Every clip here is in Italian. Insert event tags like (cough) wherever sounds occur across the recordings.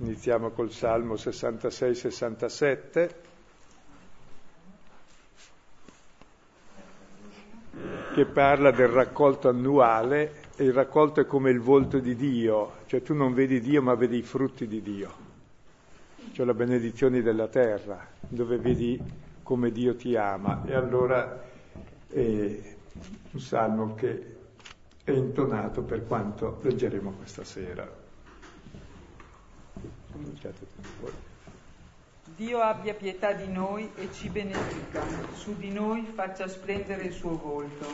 Iniziamo col Salmo 66-67. che parla del raccolto annuale e il raccolto è come il volto di Dio, cioè tu non vedi Dio ma vedi i frutti di Dio, cioè la benedizione della terra, dove vedi come Dio ti ama. E allora è un salmo che è intonato per quanto leggeremo questa sera. Dio abbia pietà di noi e ci benedica, su di noi faccia splendere il suo volto.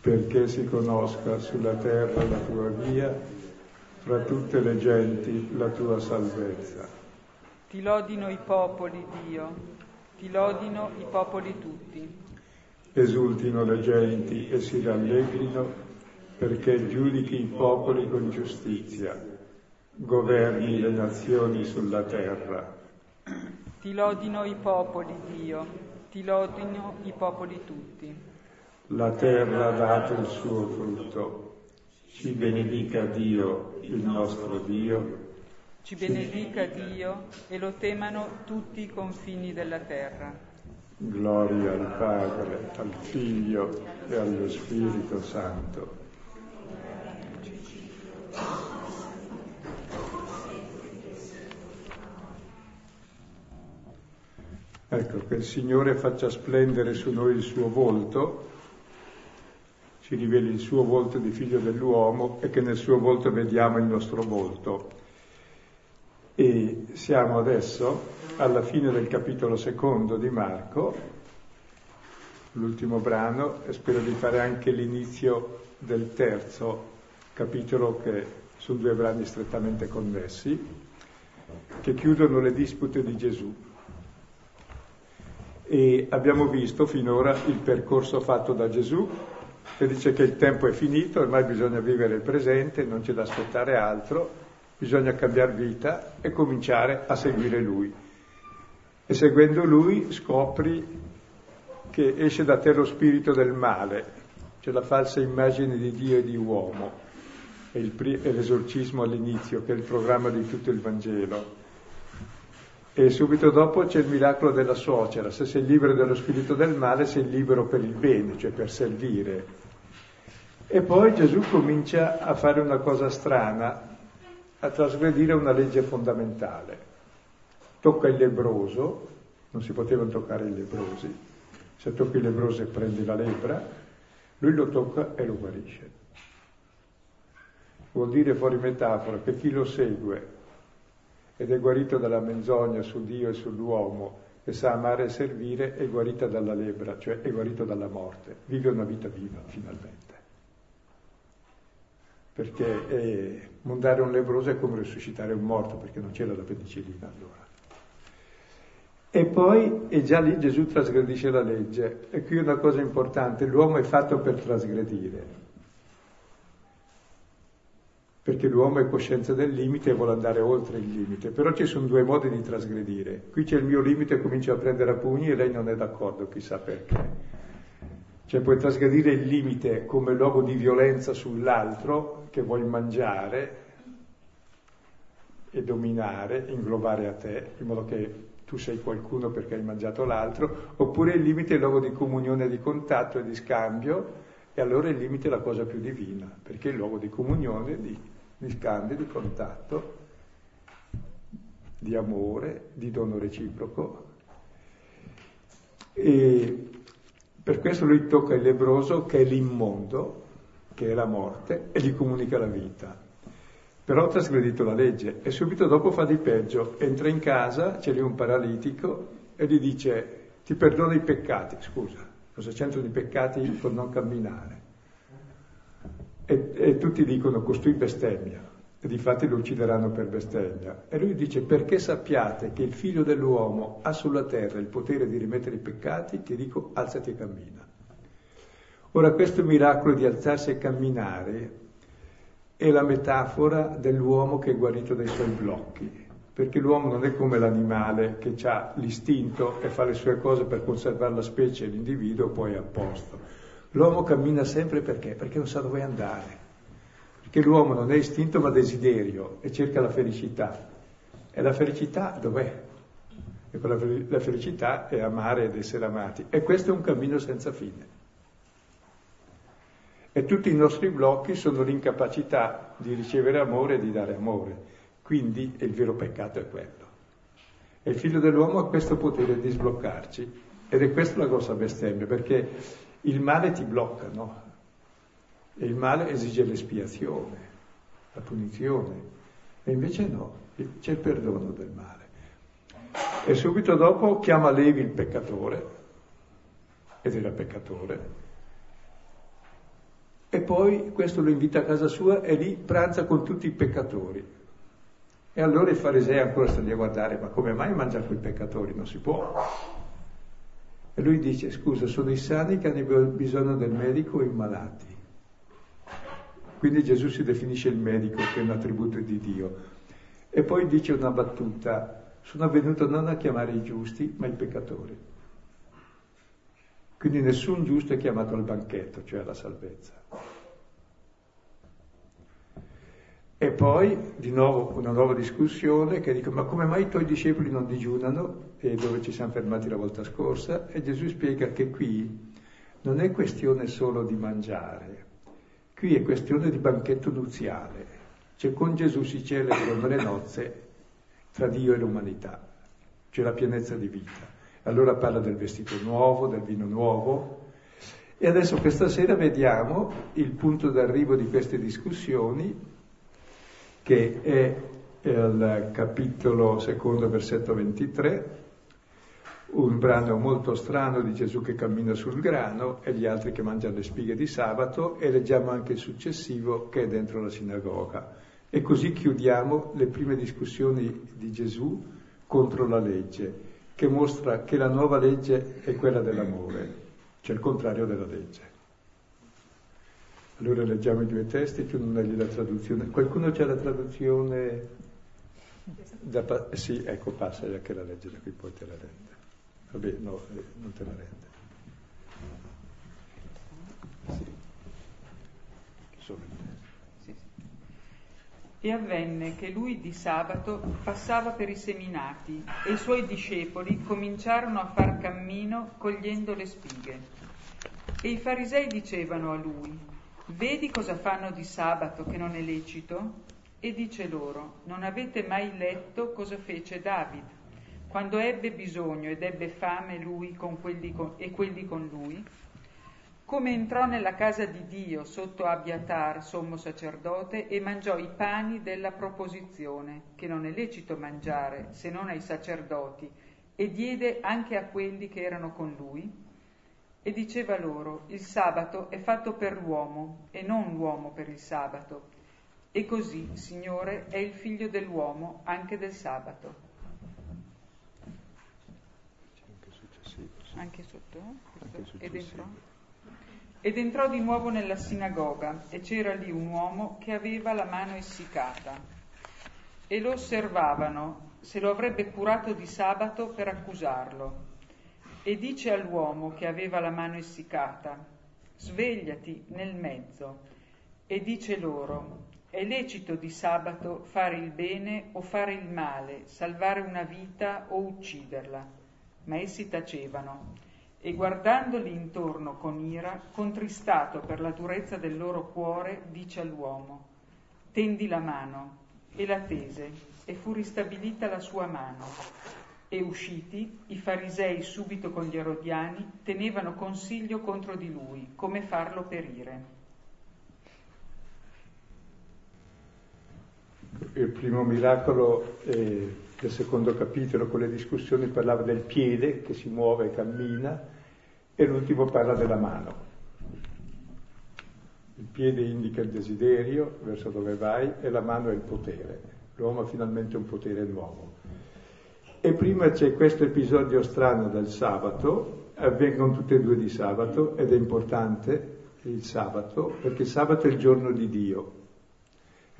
Perché si conosca sulla terra la tua via, fra tutte le genti la tua salvezza. Ti lodino i popoli, Dio, ti lodino i popoli tutti. Esultino le genti e si rallegrino perché giudichi i popoli con giustizia, governi le nazioni sulla terra. Ti lodino i popoli, Dio, ti lodino i popoli tutti. La terra ha dato il suo frutto. Ci benedica Dio, il nostro Dio. Ci benedica Dio e lo temano tutti i confini della terra. Gloria al Padre, al Figlio e allo Spirito Santo Ecco, che il Signore faccia splendere su noi il suo volto, ci riveli il suo volto di figlio dell'uomo e che nel suo volto vediamo il nostro volto. E siamo adesso alla fine del capitolo secondo di Marco, l'ultimo brano, e spero di fare anche l'inizio del terzo capitolo che sono due brani strettamente connessi, che chiudono le dispute di Gesù e abbiamo visto finora il percorso fatto da Gesù che dice che il tempo è finito, ormai bisogna vivere il presente, non c'è da aspettare altro, bisogna cambiare vita e cominciare a seguire Lui. E seguendo Lui scopri che esce da te lo spirito del male, cioè la falsa immagine di Dio e di uomo, e, il, e l'esorcismo all'inizio, che è il programma di tutto il Vangelo e subito dopo c'è il miracolo della suocera, se sei libero dello spirito del male sei libero per il bene, cioè per servire. E poi Gesù comincia a fare una cosa strana, a trasgredire una legge fondamentale. Tocca il lebroso, non si potevano toccare i lebrosi, se tocchi il lebroso e prendi la lepra, lui lo tocca e lo guarisce. Vuol dire fuori metafora che chi lo segue ed è guarito dalla menzogna su Dio e sull'uomo e sa amare e servire, è guarita dalla lebra, cioè è guarito dalla morte, vive una vita viva finalmente. Perché eh, mondare un lebroso è come risuscitare un morto, perché non c'era la penicillina allora. E poi, e già lì Gesù trasgredisce la legge. E qui una cosa importante, l'uomo è fatto per trasgredire perché l'uomo è coscienza del limite e vuole andare oltre il limite, però ci sono due modi di trasgredire. Qui c'è il mio limite e comincio a prendere a pugni e lei non è d'accordo, chissà perché. Cioè puoi trasgredire il limite come luogo di violenza sull'altro che vuoi mangiare e dominare, inglobare a te, in modo che tu sei qualcuno perché hai mangiato l'altro, oppure il limite è il luogo di comunione, di contatto e di scambio, e allora il limite è la cosa più divina, perché è il luogo di comunione, di di scambio, di contatto, di amore, di dono reciproco. E per questo lui tocca il lebroso che è l'immondo, che è la morte, e gli comunica la vita. Però ha trasgredito la legge e subito dopo fa di peggio. Entra in casa, c'è lì un paralitico e gli dice ti perdono i peccati. Scusa, cosa c'entrano i peccati con non camminare? E, e tutti dicono costui bestemmia, e difatti lo uccideranno per bestemmia. E lui dice perché sappiate che il figlio dell'uomo ha sulla terra il potere di rimettere i peccati, ti dico alzati e cammina. Ora questo miracolo di alzarsi e camminare è la metafora dell'uomo che è guarito dai suoi blocchi, perché l'uomo non è come l'animale che ha l'istinto e fa le sue cose per conservare la specie e l'individuo, poi è a posto. L'uomo cammina sempre perché? Perché non sa dove andare. Perché l'uomo non è istinto ma desiderio e cerca la felicità. E la felicità dov'è? E la felicità è amare ed essere amati. E questo è un cammino senza fine. E tutti i nostri blocchi sono l'incapacità di ricevere amore e di dare amore. Quindi il vero peccato è quello. E il figlio dell'uomo ha questo potere di sbloccarci. Ed è questa la grossa bestemmia, perché il male ti blocca, no? E il male esige l'espiazione, la punizione. E invece no, c'è il perdono del male. E subito dopo chiama Levi il peccatore, ed era peccatore, e poi questo lo invita a casa sua e lì pranza con tutti i peccatori. E allora i farisei ancora stanno lì a guardare, ma come mai mangia con i peccatori? Non si può. E lui dice, scusa, sono i sani che hanno bisogno del medico o i malati? Quindi Gesù si definisce il medico, che è un attributo di Dio. E poi dice una battuta, sono venuto non a chiamare i giusti, ma i peccatori. Quindi nessun giusto è chiamato al banchetto, cioè alla salvezza. E poi di nuovo una nuova discussione che dico ma come mai i tuoi discepoli non digiunano? E dove ci siamo fermati la volta scorsa e Gesù spiega che qui non è questione solo di mangiare, qui è questione di banchetto nuziale, cioè con Gesù si celebrano le nozze tra Dio e l'umanità, cioè la pienezza di vita. Allora parla del vestito nuovo, del vino nuovo. E adesso questa sera vediamo il punto d'arrivo di queste discussioni che è il capitolo secondo, versetto 23, un brano molto strano di Gesù che cammina sul grano e gli altri che mangiano le spighe di sabato e leggiamo anche il successivo che è dentro la sinagoga. E così chiudiamo le prime discussioni di Gesù contro la legge, che mostra che la nuova legge è quella dell'amore, cioè il contrario della legge. Allora leggiamo i due testi, tu non hai la traduzione. Qualcuno c'ha la traduzione? Da, sì, ecco, passa che la legge da qui poi te la rende. Vabbè, no, eh, non te la rende. E avvenne che lui di sabato passava per i seminati e i suoi discepoli cominciarono a far cammino cogliendo le spighe. E i farisei dicevano a lui, Vedi cosa fanno di sabato che non è lecito? E dice loro, non avete mai letto cosa fece David? Quando ebbe bisogno ed ebbe fame lui con quelli con, e quelli con lui, come entrò nella casa di Dio sotto Abiatar, sommo sacerdote, e mangiò i pani della proposizione, che non è lecito mangiare se non ai sacerdoti, e diede anche a quelli che erano con lui, e diceva loro, il sabato è fatto per l'uomo e non l'uomo per il sabato. E così, Signore, è il figlio dell'uomo anche del sabato. Anche sotto? Anche ed, entrò? ed entrò di nuovo nella sinagoga e c'era lì un uomo che aveva la mano essiccata e lo osservavano se lo avrebbe curato di sabato per accusarlo e dice all'uomo che aveva la mano essiccata, svegliati nel mezzo, e dice loro, è lecito di sabato fare il bene o fare il male, salvare una vita o ucciderla. Ma essi tacevano, e guardandoli intorno con ira, contristato per la durezza del loro cuore, dice all'uomo, tendi la mano, e la tese, e fu ristabilita la sua mano e usciti, i farisei subito con gli erodiani tenevano consiglio contro di lui, come farlo perire. Il primo miracolo eh, del secondo capitolo con le discussioni parlava del piede che si muove e cammina e l'ultimo parla della mano. Il piede indica il desiderio verso dove vai e la mano è il potere. L'uomo ha finalmente un potere nuovo. E prima c'è questo episodio strano del sabato, avvengono tutte e due di sabato ed è importante il sabato perché il sabato è il giorno di Dio,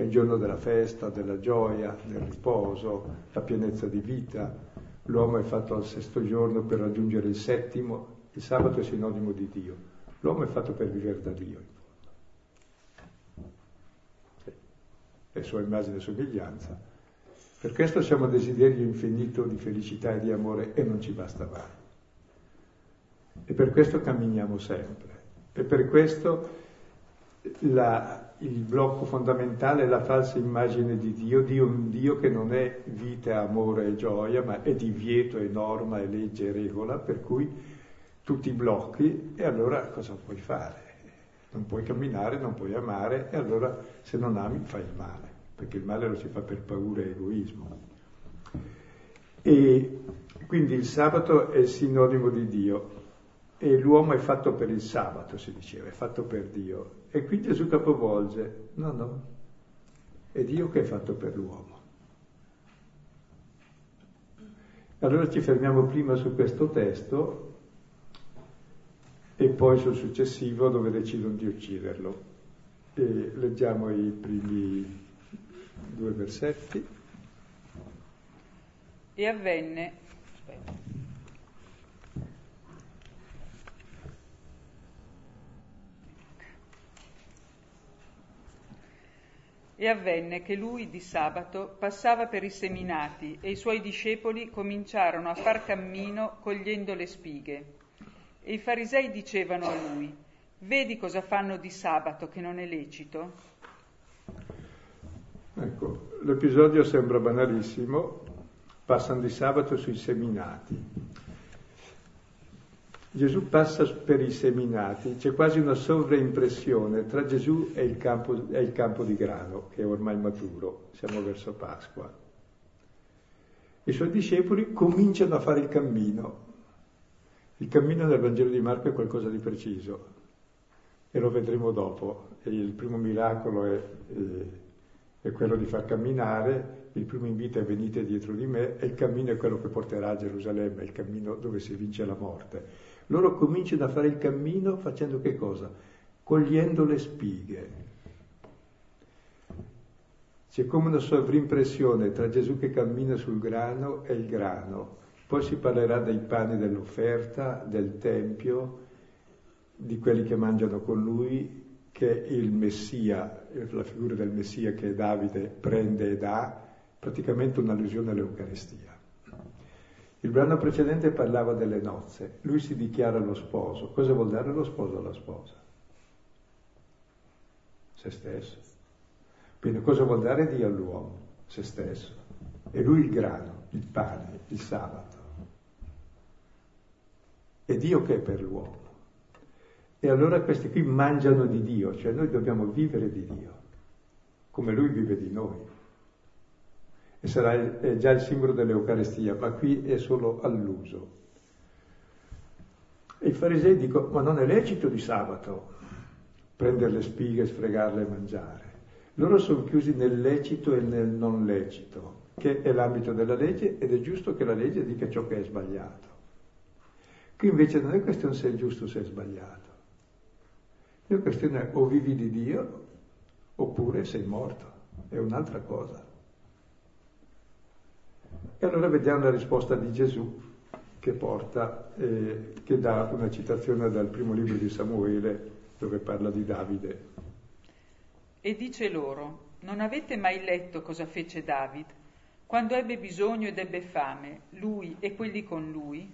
è il giorno della festa, della gioia, del riposo, la pienezza di vita. L'uomo è fatto al sesto giorno per raggiungere il settimo, il sabato è sinonimo di Dio. L'uomo è fatto per vivere da Dio. Sì. È sua immagine e somiglianza Per questo siamo desiderio infinito di felicità e di amore e non ci basta mai. E per questo camminiamo sempre. E per questo la, il blocco fondamentale è la falsa immagine di Dio, di un Dio che non è vita, amore e gioia, ma è divieto e norma e legge e regola, per cui tu ti blocchi e allora cosa puoi fare? Non puoi camminare, non puoi amare e allora se non ami fai il male, perché il male lo si fa per paura e egoismo. E quindi il sabato è sinonimo di Dio e l'uomo è fatto per il sabato, si diceva, è fatto per Dio. E qui Gesù capovolge, no, no, è Dio che è fatto per l'uomo. Allora ci fermiamo prima su questo testo e poi sul successivo dove decidono di ucciderlo. E leggiamo i primi due versetti. E avvenne, aspetta. E avvenne che lui di sabato passava per i seminati e i suoi discepoli cominciarono a far cammino cogliendo le spighe. E i farisei dicevano a lui, vedi cosa fanno di sabato che non è lecito? Ecco, l'episodio sembra banalissimo, passano di sabato sui seminati. Gesù passa per i seminati, c'è quasi una sovraimpressione tra Gesù e il, campo, e il campo di grano, che è ormai maturo, siamo verso Pasqua. I suoi discepoli cominciano a fare il cammino, il cammino nel Vangelo di Marco è qualcosa di preciso e lo vedremo dopo. Il primo miracolo è, è quello di far camminare, il primo invito è venite dietro di me e il cammino è quello che porterà a Gerusalemme, il cammino dove si vince la morte. Loro cominciano a fare il cammino facendo che cosa? Cogliendo le spighe. C'è come una sovrimpressione tra Gesù che cammina sul grano e il grano. Poi si parlerà dei pani dell'offerta, del Tempio, di quelli che mangiano con lui, che il Messia, la figura del Messia che Davide prende e dà, praticamente un'allusione all'Eucaristia. Il brano precedente parlava delle nozze, lui si dichiara lo sposo. Cosa vuol dare lo sposo alla sposa? Se stesso. Quindi cosa vuol dare Dio all'uomo? Se stesso. E lui il grano, il pane, il sabato. È Dio che è per l'uomo. E allora questi qui mangiano di Dio, cioè noi dobbiamo vivere di Dio, come Lui vive di noi. E sarà il, già il simbolo dell'Eucarestia, ma qui è solo all'uso. E i farisei dicono, ma non è lecito di sabato prendere le spighe, sfregarle e mangiare. Loro sono chiusi nel lecito e nel non lecito, che è l'ambito della legge ed è giusto che la legge dica ciò che è sbagliato. Qui invece non è questione se è giusto o se è sbagliato. La questione è o vivi di Dio oppure sei morto. È un'altra cosa. E allora vediamo la risposta di Gesù che porta, eh, che dà una citazione dal primo libro di Samuele dove parla di Davide. E dice loro, non avete mai letto cosa fece David quando ebbe bisogno ed ebbe fame, lui e quelli con lui?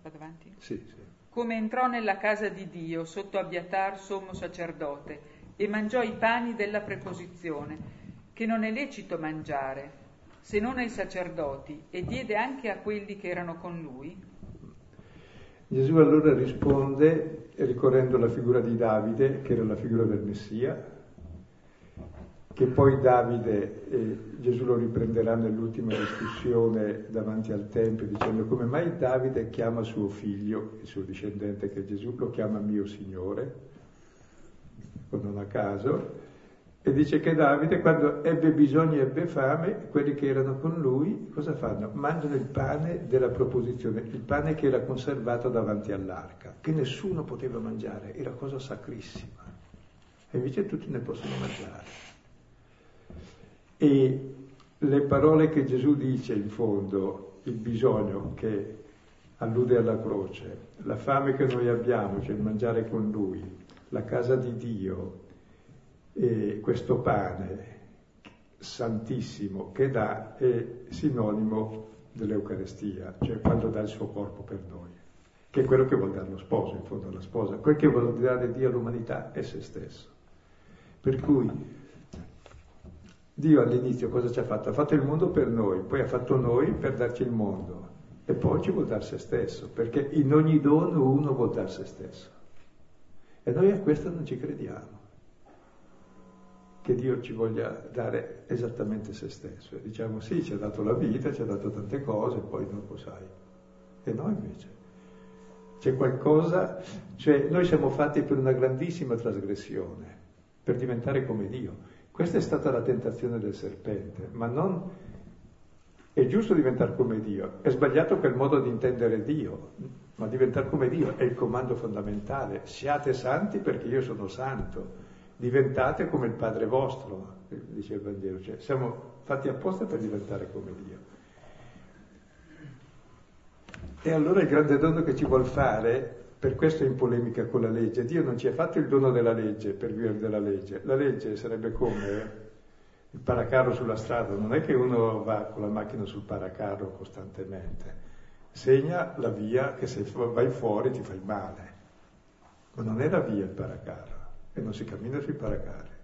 Vado avanti? Sì, sì. Come entrò nella casa di Dio sotto Abiatar, sommo sacerdote, e mangiò i pani della preposizione, che non è lecito mangiare, se non ai sacerdoti, e diede anche a quelli che erano con lui? Gesù allora risponde ricorrendo alla figura di Davide, che era la figura del Messia, che poi Davide, eh, Gesù lo riprenderà nell'ultima discussione davanti al Tempio dicendo come mai Davide chiama suo figlio, il suo discendente che è Gesù, lo chiama mio Signore, o non a caso, e dice che Davide quando ebbe bisogno e ebbe fame, quelli che erano con lui cosa fanno? Mangiano il pane della proposizione, il pane che era conservato davanti all'arca, che nessuno poteva mangiare, era cosa sacrissima. E invece tutti ne possono mangiare. E le parole che Gesù dice in fondo, il bisogno che allude alla croce, la fame che noi abbiamo, cioè il mangiare con Lui, la casa di Dio e questo pane santissimo che dà è sinonimo dell'Eucarestia, cioè quando dà il suo corpo per noi, che è quello che vuol dare lo sposo, in fondo alla sposa. Quel che vuole dare Dio all'umanità è se stesso. Per cui Dio all'inizio cosa ci ha fatto? Ha fatto il mondo per noi, poi ha fatto noi per darci il mondo e poi ci vuol dare se stesso, perché in ogni dono uno vuol dare se stesso. E noi a questo non ci crediamo che Dio ci voglia dare esattamente se stesso. E diciamo sì, ci ha dato la vita, ci ha dato tante cose, poi dopo sai. E noi invece. C'è qualcosa, cioè noi siamo fatti per una grandissima trasgressione, per diventare come Dio. Questa è stata la tentazione del serpente, ma non è giusto diventare come Dio, è sbagliato quel modo di intendere Dio, ma diventare come Dio è il comando fondamentale. Siate santi perché io sono santo diventate come il Padre vostro, dice il Vangelo, cioè siamo fatti apposta per diventare come Dio. E allora il grande dono che ci vuol fare, per questo è in polemica con la legge, Dio non ci ha fatto il dono della legge per vivere della legge, la legge sarebbe come il paracarro sulla strada, non è che uno va con la macchina sul paracarro costantemente, segna la via che se vai fuori ti fai male, ma non è la via il paracarro e non si cammina sui paracarri.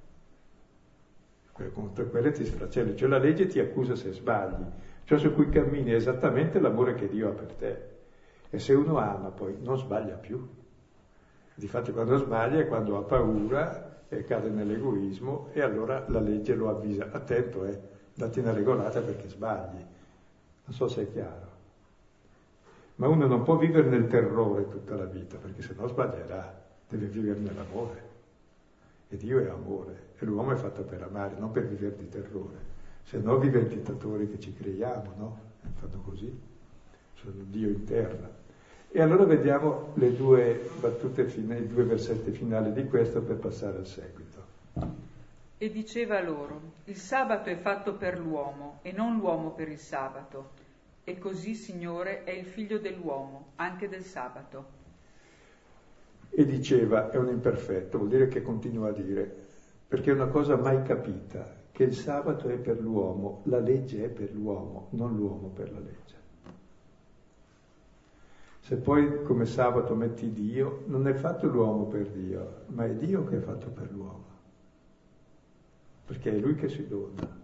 Contro quelle ti sfracelli, cioè la legge ti accusa se sbagli, ciò su cui cammini è esattamente l'amore che Dio ha per te. E se uno ama poi non sbaglia più. Difatti quando sbaglia è quando ha paura e cade nell'egoismo e allora la legge lo avvisa, attento eh, datti una regolata perché sbagli. Non so se è chiaro. Ma uno non può vivere nel terrore tutta la vita perché se no sbaglierà, deve vivere nell'amore. E Dio è amore e l'uomo è fatto per amare, non per vivere di terrore. Se no vive il dittatore che ci creiamo, no? Fanno così, sono Dio in terra. E allora vediamo le due battute finali, i due versetti finali di questo per passare al seguito. E diceva loro, il sabato è fatto per l'uomo e non l'uomo per il sabato. E così, Signore, è il figlio dell'uomo, anche del sabato e diceva è un imperfetto, vuol dire che continua a dire, perché è una cosa mai capita, che il sabato è per l'uomo, la legge è per l'uomo, non l'uomo per la legge. Se poi come sabato metti Dio, non è fatto l'uomo per Dio, ma è Dio che è fatto per l'uomo, perché è Lui che si dona.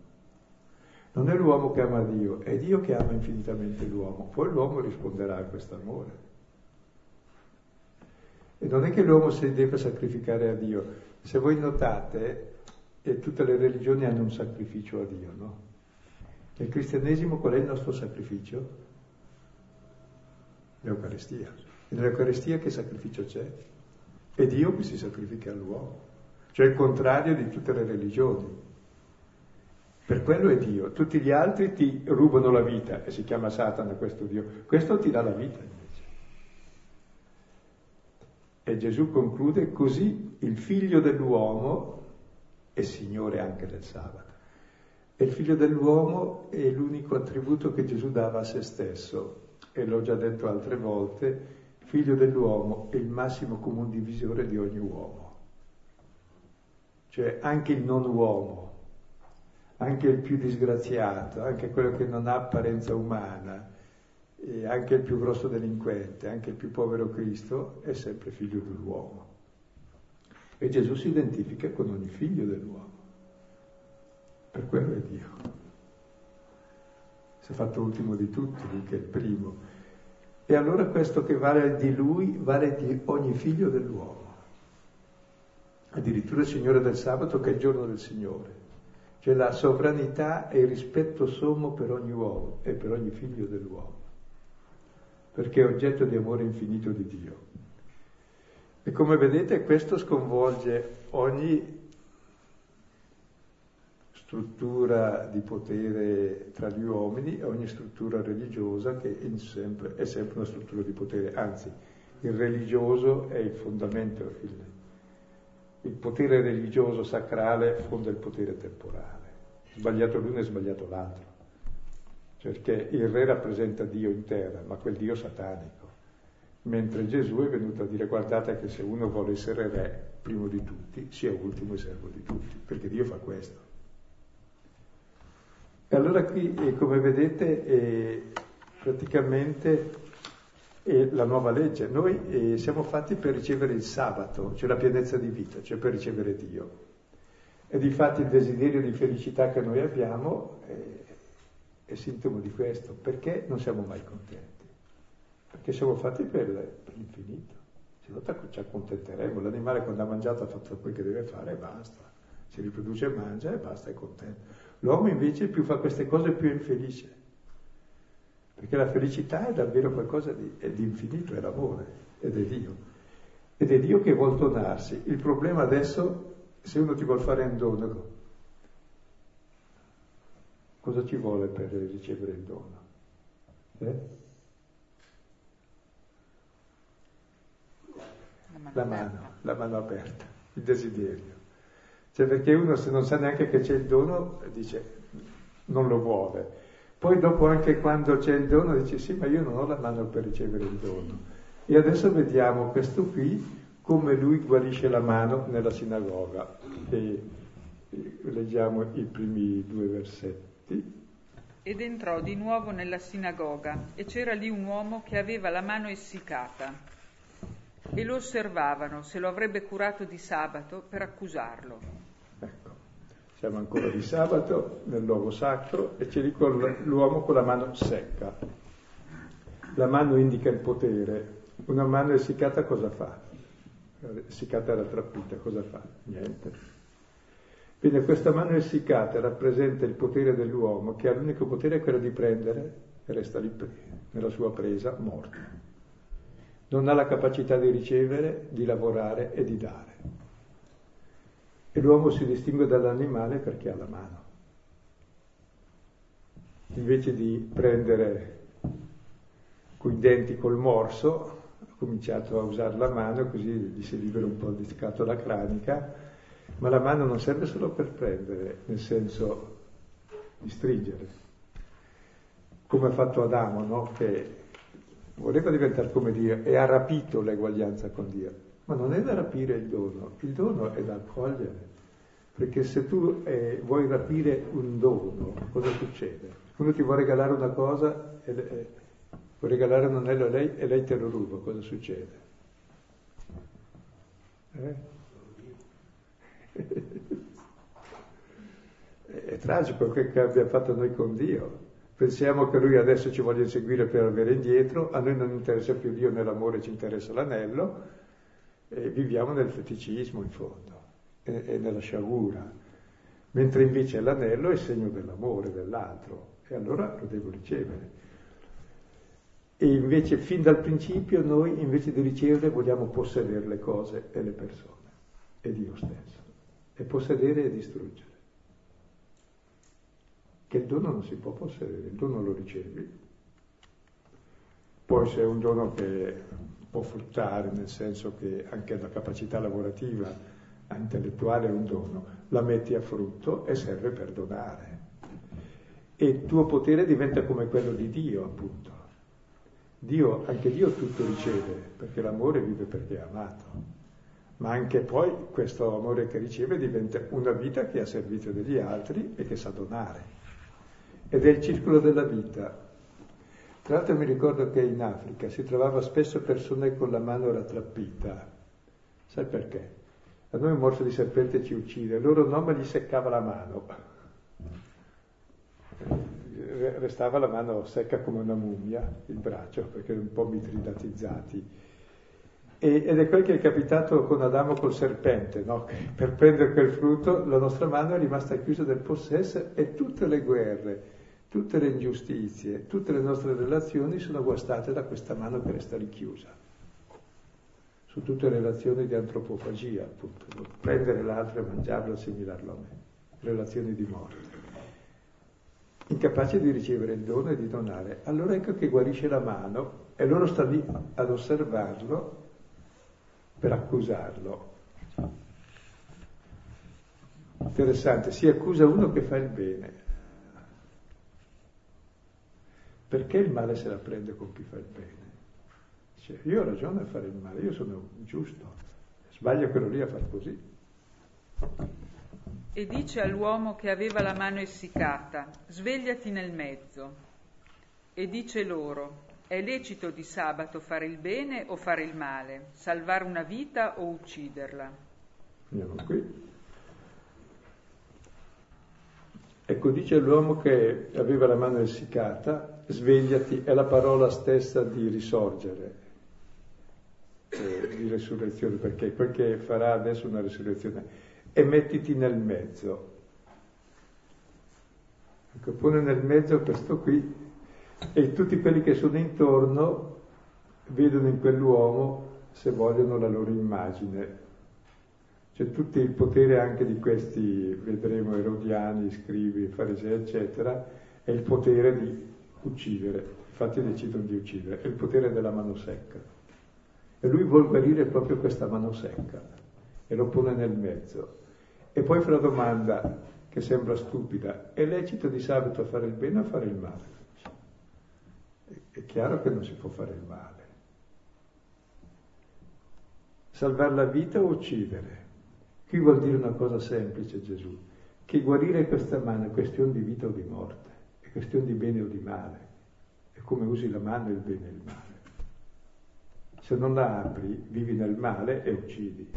Non è l'uomo che ama Dio, è Dio che ama infinitamente l'uomo, poi l'uomo risponderà a questo amore. E non è che l'uomo si deve sacrificare a Dio. Se voi notate, eh, tutte le religioni hanno un sacrificio a Dio, no? Nel cristianesimo qual è il nostro sacrificio? L'Eucaristia. E nell'Eucaristia che sacrificio c'è? È Dio che si sacrifica all'uomo. Cioè il contrario di tutte le religioni. Per quello è Dio. Tutti gli altri ti rubano la vita e si chiama Satana questo Dio. Questo ti dà la vita. E Gesù conclude così il figlio dell'uomo è Signore anche del sabato. E il figlio dell'uomo è l'unico attributo che Gesù dava a se stesso. E l'ho già detto altre volte, il figlio dell'uomo è il massimo comune divisore di ogni uomo. Cioè anche il non uomo, anche il più disgraziato, anche quello che non ha apparenza umana, e anche il più grosso delinquente, anche il più povero Cristo è sempre figlio dell'uomo. E Gesù si identifica con ogni figlio dell'uomo. Per quello è Dio. Si è fatto ultimo di tutti, lui che è il primo. E allora questo che vale di lui vale di ogni figlio dell'uomo. Addirittura il Signore del sabato che è il giorno del Signore. Cioè la sovranità e il rispetto sommo per ogni uomo e per ogni figlio dell'uomo perché è oggetto di amore infinito di Dio. E come vedete questo sconvolge ogni struttura di potere tra gli uomini ogni struttura religiosa che è sempre, è sempre una struttura di potere, anzi il religioso è il fondamento, il, il potere religioso sacrale fonda il potere temporale, sbagliato l'uno e sbagliato l'altro perché il re rappresenta Dio in terra, ma quel Dio satanico, mentre Gesù è venuto a dire guardate che se uno vuole essere re, primo di tutti, sia ultimo e servo di tutti, perché Dio fa questo. allora qui, eh, come vedete, è praticamente è la nuova legge. Noi eh, siamo fatti per ricevere il sabato, cioè la pienezza di vita, cioè per ricevere Dio. E di fatto il desiderio di felicità che noi abbiamo è, sintomo di questo. Perché non siamo mai contenti? Perché siamo fatti per, per l'infinito. Se no ci accontenteremo. L'animale quando ha mangiato ha fatto quel che deve fare e basta. Si riproduce e mangia e basta, è contento. L'uomo invece più fa queste cose più è infelice. Perché la felicità è davvero qualcosa di, è di infinito, è l'amore, ed è Dio. Ed è Dio che vuol donarsi. Il problema adesso se uno ti vuole fare un dono, cosa ci vuole per ricevere il dono? Eh? La mano, la mano aperta, il desiderio. Cioè perché uno se non sa neanche che c'è il dono dice non lo vuole. Poi dopo anche quando c'è il dono dice sì ma io non ho la mano per ricevere il dono. E adesso vediamo questo qui come lui guarisce la mano nella sinagoga. E leggiamo i primi due versetti. Ed entrò di nuovo nella sinagoga e c'era lì un uomo che aveva la mano essiccata e lo osservavano se lo avrebbe curato di sabato per accusarlo. Ecco, siamo ancora di sabato nel luogo sacro e c'è lì l'uomo con la mano secca. La mano indica il potere, una mano essiccata cosa fa? essiccata la trappita, cosa fa? Niente. Quindi questa mano essiccata rappresenta il potere dell'uomo che ha l'unico potere è quello di prendere e resta lì nella sua presa morto. Non ha la capacità di ricevere, di lavorare e di dare. E l'uomo si distingue dall'animale perché ha la mano. Invece di prendere coi denti col morso, cominciato a usare la mano, così gli si libera un po' di scatola cranica, ma la mano non serve solo per prendere, nel senso di stringere, come ha fatto Adamo, no? che voleva diventare come Dio e ha rapito l'eguaglianza con Dio, ma non è da rapire il dono, il dono è da accogliere, perché se tu eh, vuoi rapire un dono, cosa succede? Uno ti vuole regalare una cosa e, e Vuoi regalare un anello a lei e lei te lo ruba, cosa succede? Eh? È tragico che abbia fatto noi con Dio. Pensiamo che lui adesso ci voglia inseguire per avere indietro, a noi non interessa più Dio nell'amore, ci interessa l'anello, e viviamo nel feticismo in fondo, e, e nella sciagura, mentre invece l'anello è segno dell'amore dell'altro, e allora lo devo ricevere. E invece fin dal principio noi invece di ricevere vogliamo possedere le cose e le persone e Dio stesso. E possedere e distruggere. Che il dono non si può possedere, il dono lo ricevi. Poi se è un dono che può fruttare, nel senso che anche la capacità lavorativa intellettuale è un dono, la metti a frutto e serve per donare. E il tuo potere diventa come quello di Dio, appunto Dio, anche Dio tutto riceve, perché l'amore vive perché è amato, ma anche poi questo amore che riceve diventa una vita che è a servizio degli altri e che sa donare. Ed è il circolo della vita. Tra l'altro mi ricordo che in Africa si trovava spesso persone con la mano rattrappita. Sai perché? A noi un morso di serpente ci uccide, loro no, ma gli seccava la mano restava la mano secca come una mummia, il braccio, perché erano un po' mitridatizzati. Ed è quel che è capitato con Adamo col serpente, no? per prendere quel frutto la nostra mano è rimasta chiusa nel possesso e tutte le guerre, tutte le ingiustizie, tutte le nostre relazioni sono guastate da questa mano che resta richiusa. Su tutte le relazioni di antropofagia, appunto, prendere l'altro e mangiarlo, assimilarlo a me, relazioni di morte incapace di ricevere il dono e di donare. Allora ecco che guarisce la mano e loro stanno lì ad osservarlo per accusarlo. Interessante, si accusa uno che fa il bene. Perché il male se la prende con chi fa il bene? Cioè, io ho ragione a fare il male, io sono giusto, sbaglio quello lì a far così. e dice all'uomo che aveva la mano essiccata, svegliati nel mezzo. E dice loro, è lecito di sabato fare il bene o fare il male, salvare una vita o ucciderla? Andiamo qui. Ecco, dice all'uomo che aveva la mano essiccata, svegliati, è la parola stessa di risorgere, eh, di resurrezione, perché che farà adesso una resurrezione e mettiti nel mezzo. Ecco, pone nel mezzo questo qui e tutti quelli che sono intorno vedono in quell'uomo, se vogliono, la loro immagine. C'è tutto il potere anche di questi, vedremo, erodiani, scrivi, farisei, eccetera, è il potere di uccidere. Infatti decidono di uccidere, è il potere della mano secca. E lui vuol guarire proprio questa mano secca e lo pone nel mezzo. E poi fa una domanda che sembra stupida, è lecito di sabato fare il bene o fare il male? È chiaro che non si può fare il male. Salvare la vita o uccidere? Qui vuol dire una cosa semplice Gesù, che guarire questa mano è questione di vita o di morte, è questione di bene o di male, è come usi la mano il bene e il male. Se non la apri, vivi nel male e uccidi.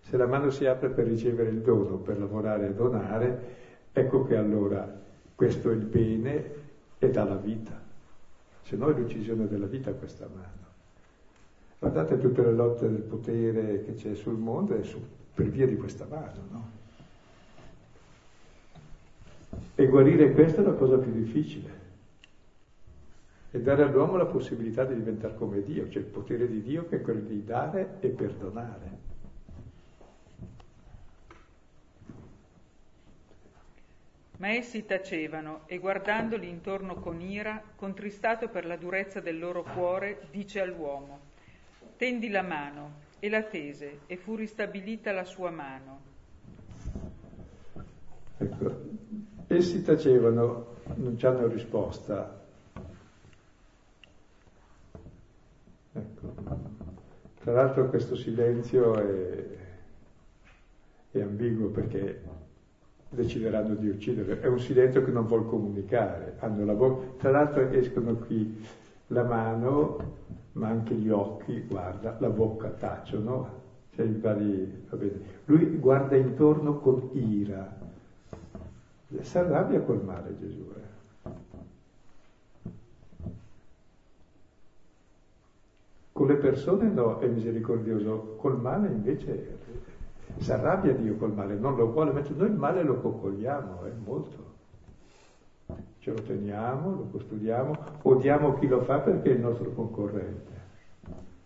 Se la mano si apre per ricevere il dono, per lavorare e donare, ecco che allora questo è il bene e dà la vita. Se no è l'uccisione della vita questa mano. Guardate tutte le lotte del potere che c'è sul mondo è su, per via di questa mano, no? E guarire questo è la cosa più difficile. E dare all'uomo la possibilità di diventare come Dio, cioè il potere di Dio che è quello di dare e perdonare. Ma essi tacevano e guardandoli intorno con ira, contristato per la durezza del loro cuore, dice all'uomo, tendi la mano, e la tese, e fu ristabilita la sua mano. Ecco, essi tacevano, non ci hanno risposta. Ecco. Tra l'altro questo silenzio è, è ambiguo perché decideranno di uccidere. È un silenzio che non vuol comunicare. Bo- Tra l'altro escono qui la mano, ma anche gli occhi, guarda, la bocca tacciono. Cioè vari, Lui guarda intorno con ira. Si arrabbia col male Gesù. Eh. Con le persone no, è misericordioso, col male invece si arrabbia Dio col male, non lo vuole, mentre noi il male lo coccoliamo, eh, molto. Ce lo teniamo, lo custodiamo, odiamo chi lo fa perché è il nostro concorrente,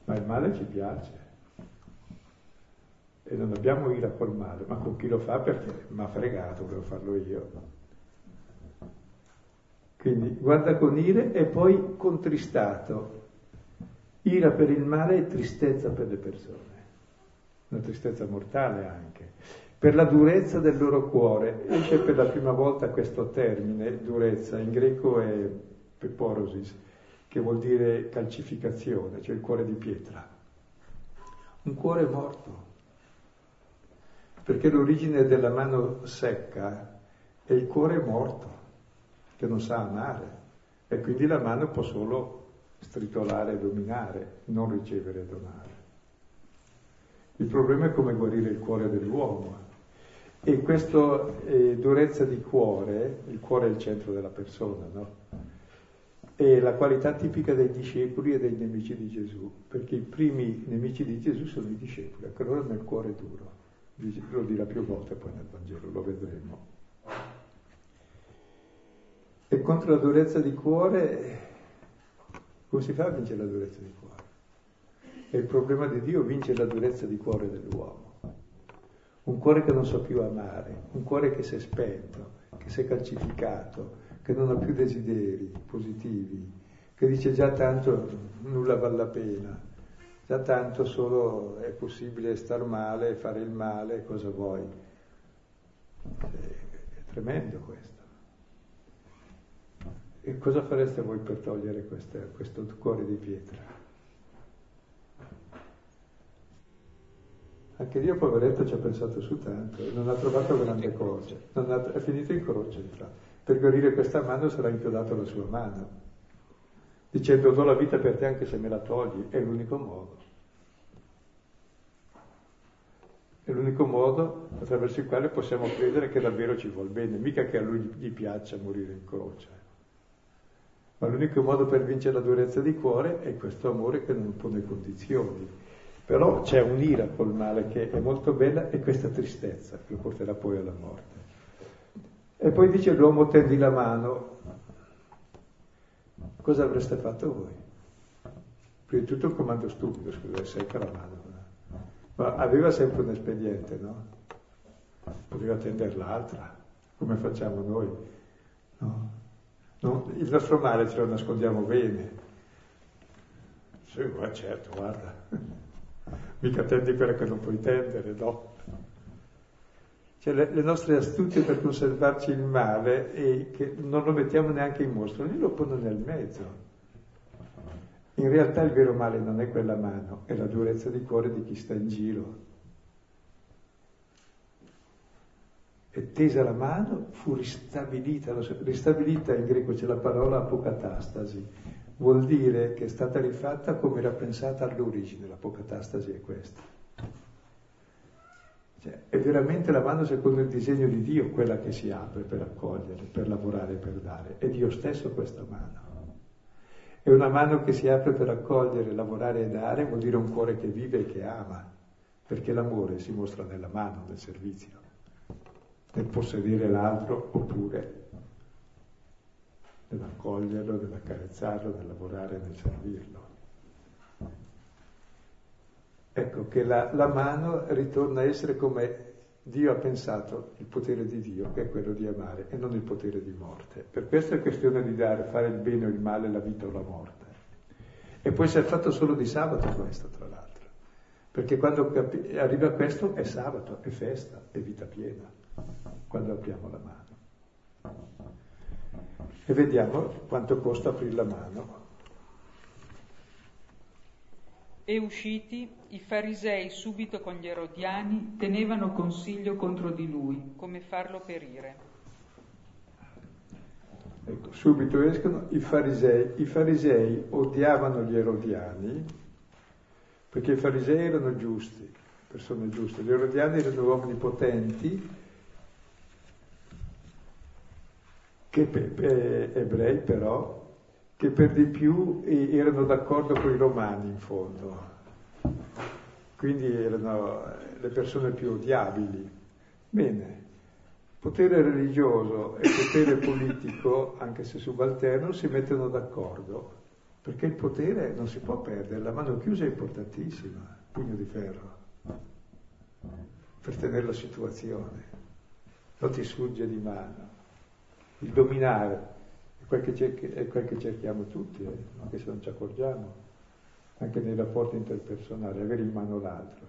ma il male ci piace. E non abbiamo ira col male, ma con chi lo fa perché mi ha fregato, volevo farlo io. Quindi guarda con ira e poi contristato. Ira per il male e tristezza per le persone una tristezza mortale anche, per la durezza del loro cuore. Esce per la prima volta questo termine, durezza, in greco è peporosis, che vuol dire calcificazione, cioè il cuore di pietra. Un cuore morto, perché l'origine della mano secca è il cuore morto, che non sa amare, e quindi la mano può solo stritolare e dominare, non ricevere e donare. Il problema è come guarire il cuore dell'uomo. E questa eh, durezza di cuore, il cuore è il centro della persona, no? È la qualità tipica dei discepoli e dei nemici di Gesù, perché i primi nemici di Gesù sono i discepoli, anche loro hanno il cuore duro. Lo dirà più volte poi nel Vangelo, lo vedremo. E contro la durezza di cuore, come si fa a vincere la durezza di cuore? E il problema di Dio vince la durezza di cuore dell'uomo. Un cuore che non sa più amare, un cuore che si è spento, che si è calcificato, che non ha più desideri positivi, che dice già tanto nulla vale la pena, già tanto solo è possibile star male, fare il male, cosa vuoi. È tremendo questo. E cosa fareste voi per togliere questo, questo cuore di pietra? Anche Dio, poveretto, ci ha pensato su tanto e non ha trovato grande cosa. Ha, è finito in croce, infatti. Per guarire questa mano sarà inchiodato la sua mano, dicendo do la vita per te anche se me la togli, è l'unico modo. È l'unico modo attraverso il quale possiamo credere che davvero ci vuol bene, mica che a lui gli piaccia morire in croce. Ma l'unico modo per vincere la durezza di cuore è questo amore che non pone condizioni. Però c'è un'ira col male che è molto bella e questa tristezza che lo porterà poi alla morte. E poi dice l'uomo tendi la mano. Cosa avreste fatto voi? Prima di tutto un comando stupido, scusa, secca la mano. Ma aveva sempre un espediente, no? Poteva tendere l'altra, come facciamo noi. No? No? Il nostro male ce lo nascondiamo bene. Sì, ma certo, guarda, mica tendi quella che non puoi tendere, no? Cioè le, le, nostre astuzie per conservarci il male e che non lo mettiamo neanche in mostra, lì lo pone nel mezzo. In realtà il vero male non è quella mano, è la durezza di cuore di chi sta in giro. E tesa la mano, fu ristabilita, ristabilita in greco c'è la parola apocatastasi, vuol dire che è stata rifatta come era pensata all'origine, l'apocatastasi è questa. Cioè, è veramente la mano secondo il disegno di Dio quella che si apre per accogliere, per lavorare, per dare. È Dio stesso questa mano. È una mano che si apre per accogliere, lavorare e dare, vuol dire un cuore che vive e che ama, perché l'amore si mostra nella mano, nel servizio, nel possedere l'altro oppure nell'accoglierlo, nell'accarezzarlo, nel lavorare, nel servirlo. Ecco che la, la mano ritorna a essere come Dio ha pensato il potere di Dio, che è quello di amare, e non il potere di morte. Per questo è questione di dare, fare il bene o il male, la vita o la morte. E può essere fatto solo di sabato questo, tra l'altro. Perché quando capi- arriva questo è sabato, è festa, è vita piena, quando apriamo la mano. E vediamo quanto costa aprire la mano. E usciti, i farisei subito con gli erodiani tenevano consiglio contro di lui, come farlo perire. Ecco, subito escono i farisei. I farisei odiavano gli erodiani perché i farisei erano giusti, persone giuste. Gli erodiani erano uomini potenti che ebrei però che per di più erano d'accordo con i romani in fondo, quindi erano le persone più odiabili. Bene, potere religioso e potere politico, anche se subalterno, si mettono d'accordo, perché il potere non si può perdere, la mano chiusa è importantissima, pugno di ferro, per tenere la situazione, non ti sfugge di mano. Il dominare è quel che, cerchi, è quel che cerchiamo tutti, eh, anche se non ci accorgiamo, anche nei rapporti interpersonali, avere in mano l'altro.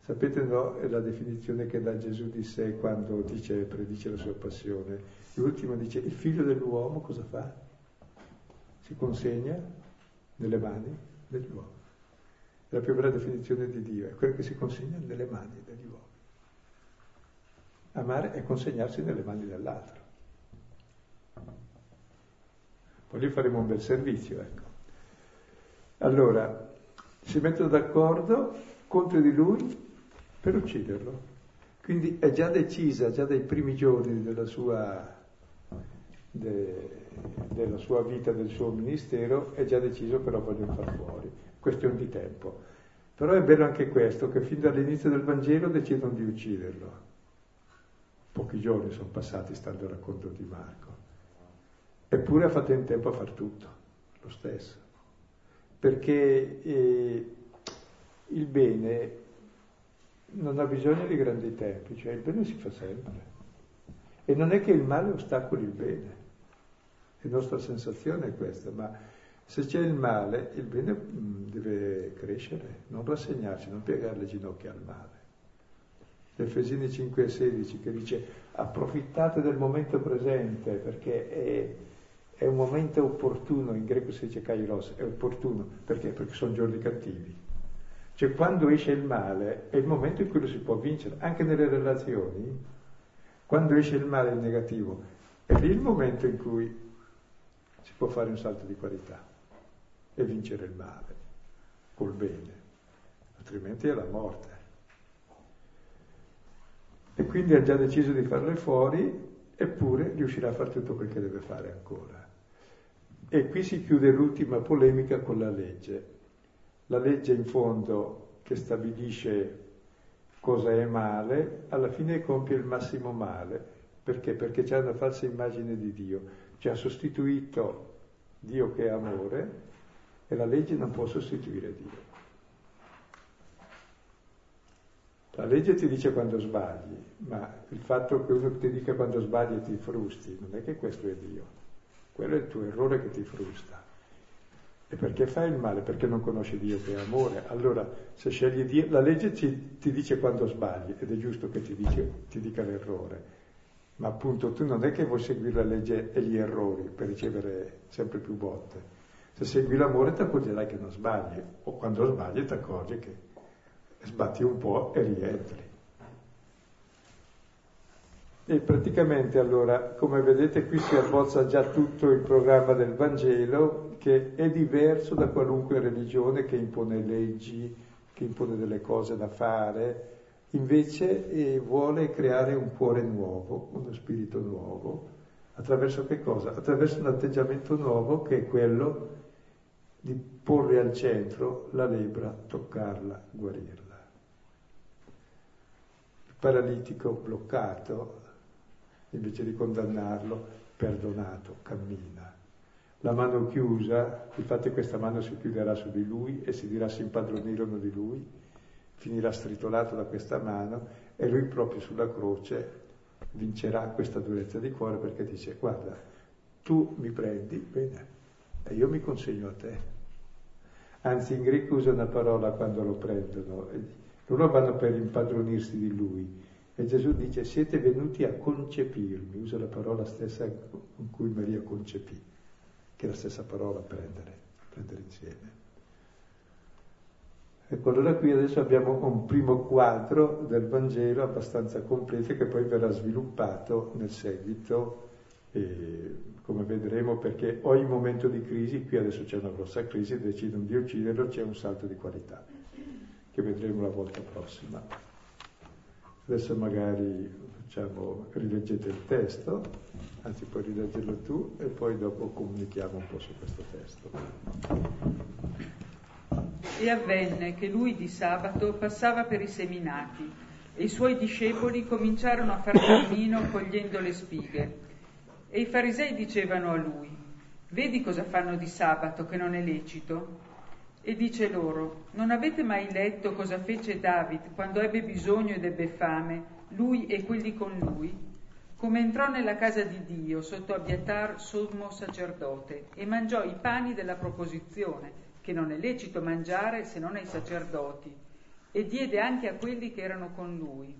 Sapete no, è la definizione che dà Gesù di sé quando dice, predice la sua passione. L'ultima dice, il figlio dell'uomo cosa fa? Si consegna nelle mani degli uomini. È la più bella definizione di Dio, è quello che si consegna nelle mani degli uomini. Amare è consegnarsi nelle mani dell'altro. Poi lì faremo un bel servizio, ecco. Allora, si mettono d'accordo contro di lui per ucciderlo. Quindi è già decisa, già dai primi giorni della sua, de, della sua vita, del suo ministero, è già deciso lo vogliono far fuori. Questione di tempo. Però è bello anche questo, che fin dall'inizio del Vangelo decidono di ucciderlo. Pochi giorni sono passati, stando al racconto di Marco. Eppure ha fatto in tempo a far tutto, lo stesso. Perché eh, il bene non ha bisogno di grandi tempi, cioè il bene si fa sempre. E non è che il male ostacoli il bene. La nostra sensazione è questa, ma se c'è il male, il bene mm, deve crescere, non rassegnarsi, non piegare le ginocchia al male. Efesini 5 e 16 che dice approfittate del momento presente perché è, è un momento opportuno, in greco si dice kairos, è opportuno, perché? Perché sono giorni cattivi. Cioè quando esce il male è il momento in cui lo si può vincere, anche nelle relazioni, quando esce il male, il negativo, è lì il momento in cui si può fare un salto di qualità e vincere il male col bene, altrimenti è la morte. E quindi ha già deciso di farle fuori, eppure riuscirà a fare tutto quel che deve fare ancora. E qui si chiude l'ultima polemica con la legge. La legge in fondo che stabilisce cosa è male, alla fine compie il massimo male. Perché? Perché c'è una falsa immagine di Dio. Ci ha sostituito Dio che è amore e la legge non può sostituire Dio. La legge ti dice quando sbagli, ma il fatto che uno ti dica quando sbagli ti frusti, non è che questo è Dio. Quello è il tuo errore che ti frusta. E perché fai il male? Perché non conosci Dio che è amore. Allora, se scegli Dio, la legge ci, ti dice quando sbagli, ed è giusto che ti, dice, ti dica l'errore. Ma appunto tu non è che vuoi seguire la legge e gli errori per ricevere sempre più botte. Se segui l'amore ti accorgerai che non sbagli, o quando sbagli ti accorgi che sbatti un po' e rientri. E praticamente allora, come vedete, qui si abbozza già tutto il programma del Vangelo, che è diverso da qualunque religione che impone leggi, che impone delle cose da fare, invece eh, vuole creare un cuore nuovo, uno spirito nuovo, attraverso che cosa? Attraverso un atteggiamento nuovo che è quello di porre al centro la lebbra, toccarla, guarirla. Paralitico bloccato invece di condannarlo, perdonato, cammina. La mano chiusa, infatti questa mano si chiuderà su di lui e si dirà si impadronirono di lui, finirà stritolato da questa mano e lui proprio sulla croce vincerà questa durezza di cuore perché dice guarda, tu mi prendi, bene, e io mi consegno a te. Anzi in greco usa una parola quando lo prendono, loro vanno per impadronirsi di lui, e Gesù dice siete venuti a concepirmi, usa la parola stessa con cui Maria concepì, che è la stessa parola prendere, prendere insieme. Ecco, allora qui adesso abbiamo un primo quadro del Vangelo abbastanza completo che poi verrà sviluppato nel seguito, come vedremo, perché ogni momento di crisi, qui adesso c'è una grossa crisi, decidono di ucciderlo, c'è un salto di qualità, che vedremo la volta prossima. Adesso magari facciamo, rileggete il testo, anzi puoi rileggerlo tu e poi dopo comunichiamo un po' su questo testo. E avvenne che lui di sabato passava per i seminati e i suoi discepoli cominciarono a far cammino cogliendo le spighe. E i farisei dicevano a lui, vedi cosa fanno di sabato che non è lecito? E dice loro, non avete mai letto cosa fece David quando ebbe bisogno ed ebbe fame, lui e quelli con lui? Come entrò nella casa di Dio sotto Abiatar sommo sacerdote e mangiò i pani della proposizione, che non è lecito mangiare se non ai sacerdoti, e diede anche a quelli che erano con lui.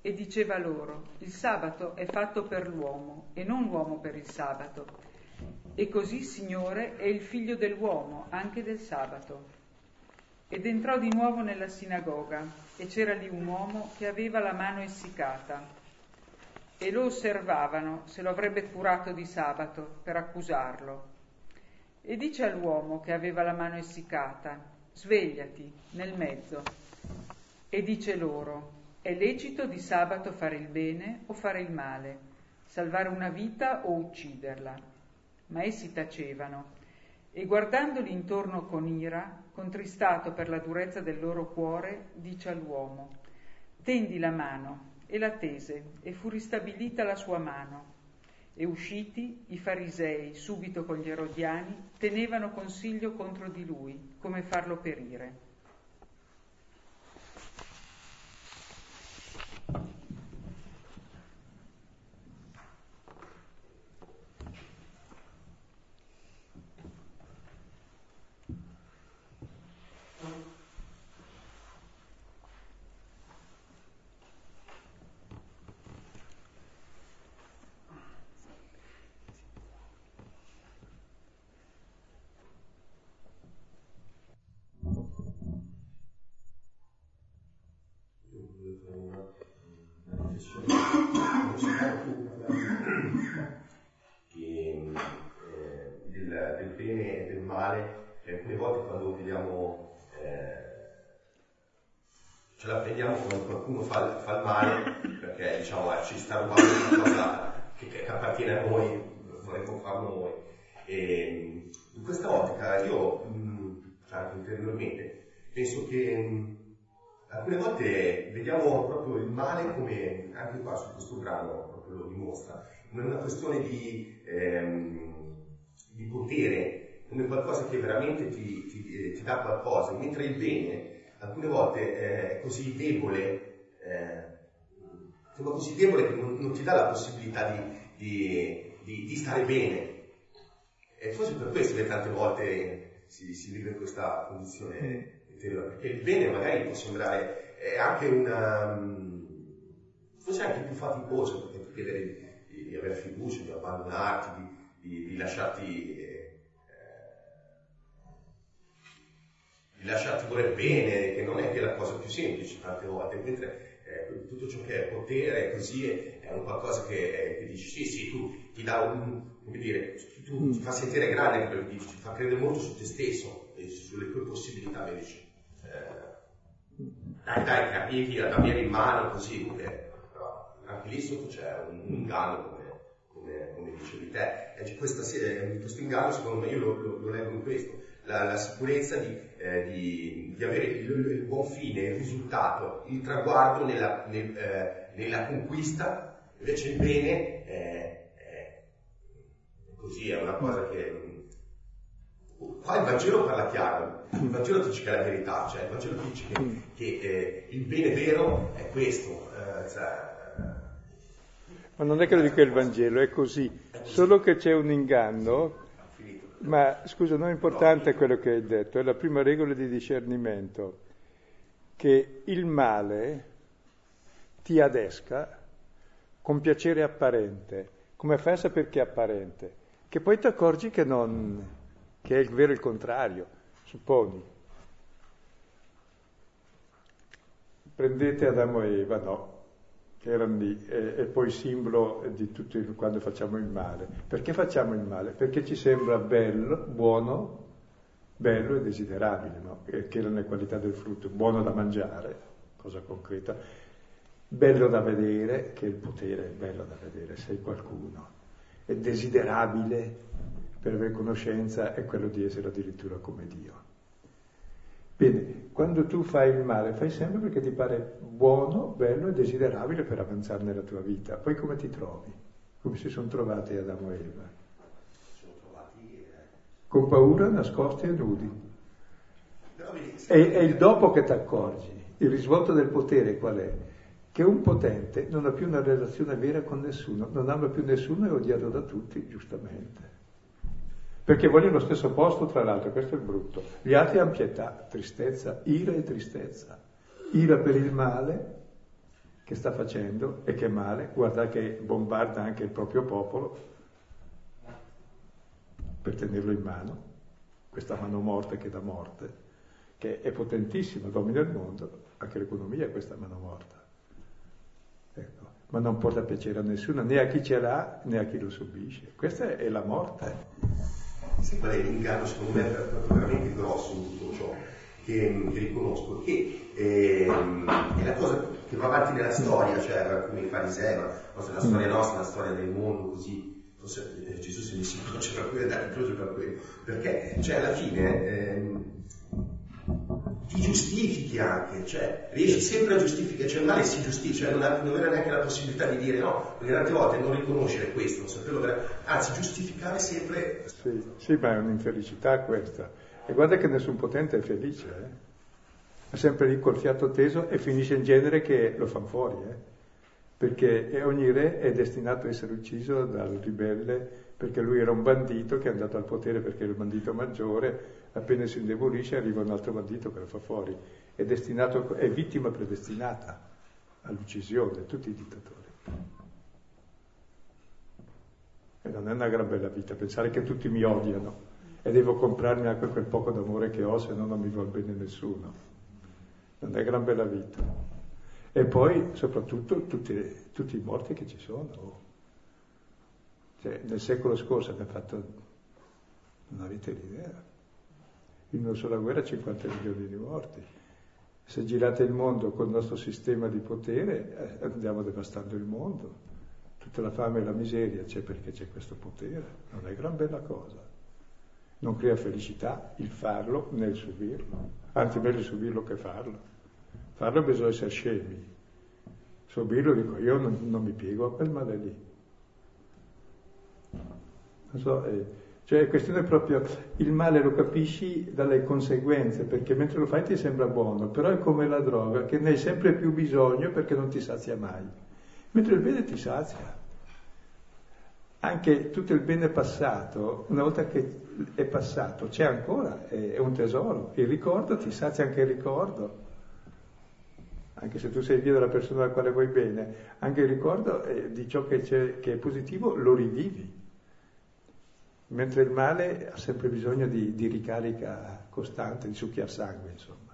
E diceva loro, il sabato è fatto per l'uomo e non l'uomo per il sabato e così, Signore, è il figlio dell'uomo, anche del sabato. Ed entrò di nuovo nella sinagoga e c'era lì un uomo che aveva la mano essiccata. E lo osservavano se lo avrebbe curato di sabato per accusarlo. E dice all'uomo che aveva la mano essiccata, svegliati nel mezzo. E dice loro, è lecito di sabato fare il bene o fare il male, salvare una vita o ucciderla ma essi tacevano e guardandoli intorno con ira, contristato per la durezza del loro cuore, dice all'uomo, tendi la mano, e la tese, e fu ristabilita la sua mano. E usciti, i farisei, subito con gli erodiani, tenevano consiglio contro di lui, come farlo perire. Qualcuno fa, fa, il male, perché diciamo eh, ci sta rubando una cosa che, che, appartiene a noi, vorremmo farlo noi. E in questa ottica io, mh, cioè anche interiormente, penso che mh, alcune volte vediamo proprio il male come, anche qua su questo brano proprio lo dimostra, come una questione di, ehm, di potere, come qualcosa che veramente ti, ti, ti, dà qualcosa, mentre il bene alcune volte è così debole, eh, così debole che non, non, ti dà la possibilità di, di, di, di, stare bene. E forse per questo che tante volte si, si vive in questa condizione interiore, perché il bene magari può sembrare è anche una mm, forse anche più faticoso perché ti chiedere di, di, avere fiducia, di abbandonarti, di, di, di lasciarti eh, di lasciarti voler bene, che non è che la cosa più semplice tante volte, mentre eh, tutto ciò che è potere così è, è un qualcosa che, che, dici sì sì tu ti dà un come dire tu ti fa sentire grande quello che dici ti fa credere molto su te stesso e sulle tue possibilità dici. Dai dai che arrivi ad avere in mano così, eh, però anche lì sotto c'è un, un inganno come, come, come, dicevi te, e questa, eh, questo inganno secondo me io lo, lo, lo leggo in questo, la, la sicurezza di, eh, di, di avere il, il, buon fine, il risultato, il traguardo nella, nel, eh, nella conquista, invece il bene è, è così, è una cosa che Qua il Vangelo parla chiaro, il Vangelo dice che è la verità, cioè il Vangelo dice che, mm. che eh, il bene vero è questo. Eh, cioè, ma non è che lo dica il Vangelo, è così. Solo che c'è un inganno, ma scusa, non è importante quello che hai detto, è la prima regola di discernimento, che il male ti adesca con piacere apparente. Come fai a sapere che è apparente? Che poi ti accorgi che non, che è il vero il contrario, supponi. Prendete Adamo e Eva, no, che erano lì, e, e poi simbolo di tutto il, quando facciamo il male. Perché facciamo il male? Perché ci sembra bello, buono, bello e desiderabile, no? che erano le qualità del frutto, buono da mangiare, cosa concreta, bello da vedere, che il potere è bello da vedere, sei qualcuno, è desiderabile, per avere conoscenza è quello di essere addirittura come Dio. Bene, quando tu fai il male, fai sempre perché ti pare buono, bello e desiderabile per avanzare nella tua vita. Poi come ti trovi? Come si sono trovati Adamo e Eva? Eh. Con paura, nascosti e nudi. E è il dopo che ti accorgi. Il risvolto del potere qual è? Che un potente non ha più una relazione vera con nessuno, non ama più nessuno e è odiato da tutti, giustamente perché vogliono lo stesso posto, tra l'altro, questo è brutto. Gli altri hanno pietà, tristezza, ira e tristezza. Ira per il male che sta facendo e che male, guarda che bombarda anche il proprio popolo per tenerlo in mano, questa mano morte che dà morte, che è potentissima, domina il mondo, anche l'economia è questa mano morta. Ecco. Ma non porta piacere a nessuno, né a chi ce l'ha né a chi lo subisce. Questa è la morte. Sì, qual è l'inganno secondo me veramente grosso in tutto ciò che, che riconosco, che ehm, è la cosa che va avanti nella storia, cioè come i farisei, ma la storia nostra, la storia del mondo così, forse eh, Gesù se mi si croce per quello, dai, croce per quello, perché cioè alla fine ehm, ti giustifichi anche, cioè riesci sempre a giustificare, cioè il male si giustifica, cioè non, non avere neanche la possibilità di dire no, perché tante volte non riconoscere questo, non saperlo, anzi giustificare sempre. Sì, sì, ma è un'infelicità questa. E guarda che nessun potente è felice, eh? è sempre lì col fiato teso e finisce in genere che lo fanno fuori, eh? perché ogni re è destinato a essere ucciso dal ribelle perché lui era un bandito che è andato al potere perché era il bandito maggiore, appena si indebolisce arriva un altro bandito che lo fa fuori, è, destinato, è vittima predestinata all'uccisione, tutti i dittatori. E non è una gran bella vita, pensare che tutti mi odiano e devo comprarmi anche quel poco d'amore che ho, se no non mi vuol bene nessuno. Non è gran bella vita. E poi soprattutto tutti, tutti i morti che ci sono. Cioè, nel secolo scorso abbiamo fatto, non avete l'idea, in una sola guerra 50 milioni di morti. Se girate il mondo col nostro sistema di potere, eh, andiamo devastando il mondo. Tutta la fame e la miseria c'è perché c'è questo potere, non è gran bella cosa. Non crea felicità il farlo nel subirlo, anzi meglio subirlo che farlo. Farlo bisogna essere scemi. Subirlo dico io non, non mi piego a quel male lì. Non so, eh, cioè è questione proprio, il male lo capisci dalle conseguenze, perché mentre lo fai ti sembra buono, però è come la droga, che ne hai sempre più bisogno perché non ti sazia mai mentre il bene ti sazia. Anche tutto il bene passato, una volta che è passato, c'è ancora, è un tesoro. Il ricordo ti sazia anche il ricordo. Anche se tu sei via dalla persona alla quale vuoi bene, anche il ricordo di ciò che, che è positivo lo rivivi. Mentre il male ha sempre bisogno di, di ricarica costante, di succhiar sangue, insomma.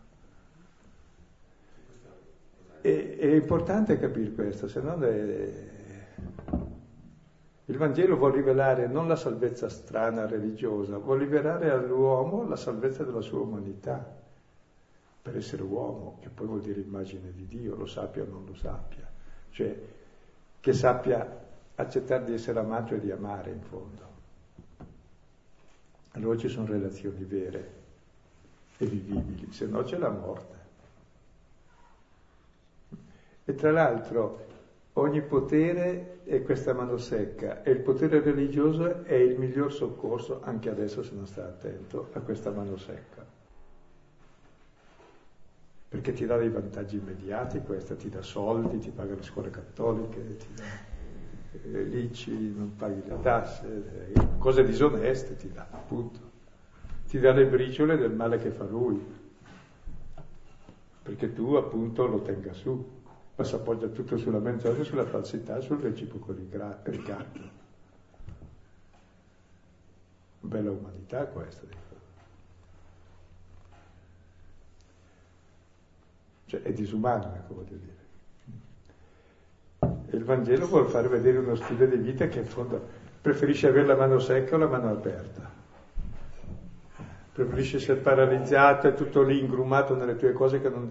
E, è importante capire questo, se no le... il Vangelo vuole rivelare non la salvezza strana religiosa, vuole rivelare all'uomo la salvezza della sua umanità, per essere uomo, che poi vuol dire immagine di Dio, lo sappia o non lo sappia, cioè che sappia accettare di essere amato e di amare in fondo. Allora ci sono relazioni vere e vivibili, se no c'è la morte. E tra l'altro ogni potere è questa mano secca e il potere religioso è il miglior soccorso, anche adesso se non sta attento, a questa mano secca. Perché ti dà dei vantaggi immediati, questa ti dà soldi, ti paga le scuole cattoliche, ti dà eh, l'ICI, non paghi le tasse, eh, cose disoneste ti dà, appunto. Ti dà le briciole del male che fa lui, perché tu appunto lo tenga su ma si appoggia tutto sulla menzogna, sulla falsità, sul reciproco ricatto. Bella umanità questa. Cioè è disumano, ecco voglio dire. E il Vangelo vuole far vedere uno stile di vita che in fondo preferisce avere la mano secca o la mano aperta. Preferisce essere paralizzato e tutto lì ingrumato nelle tue cose che non,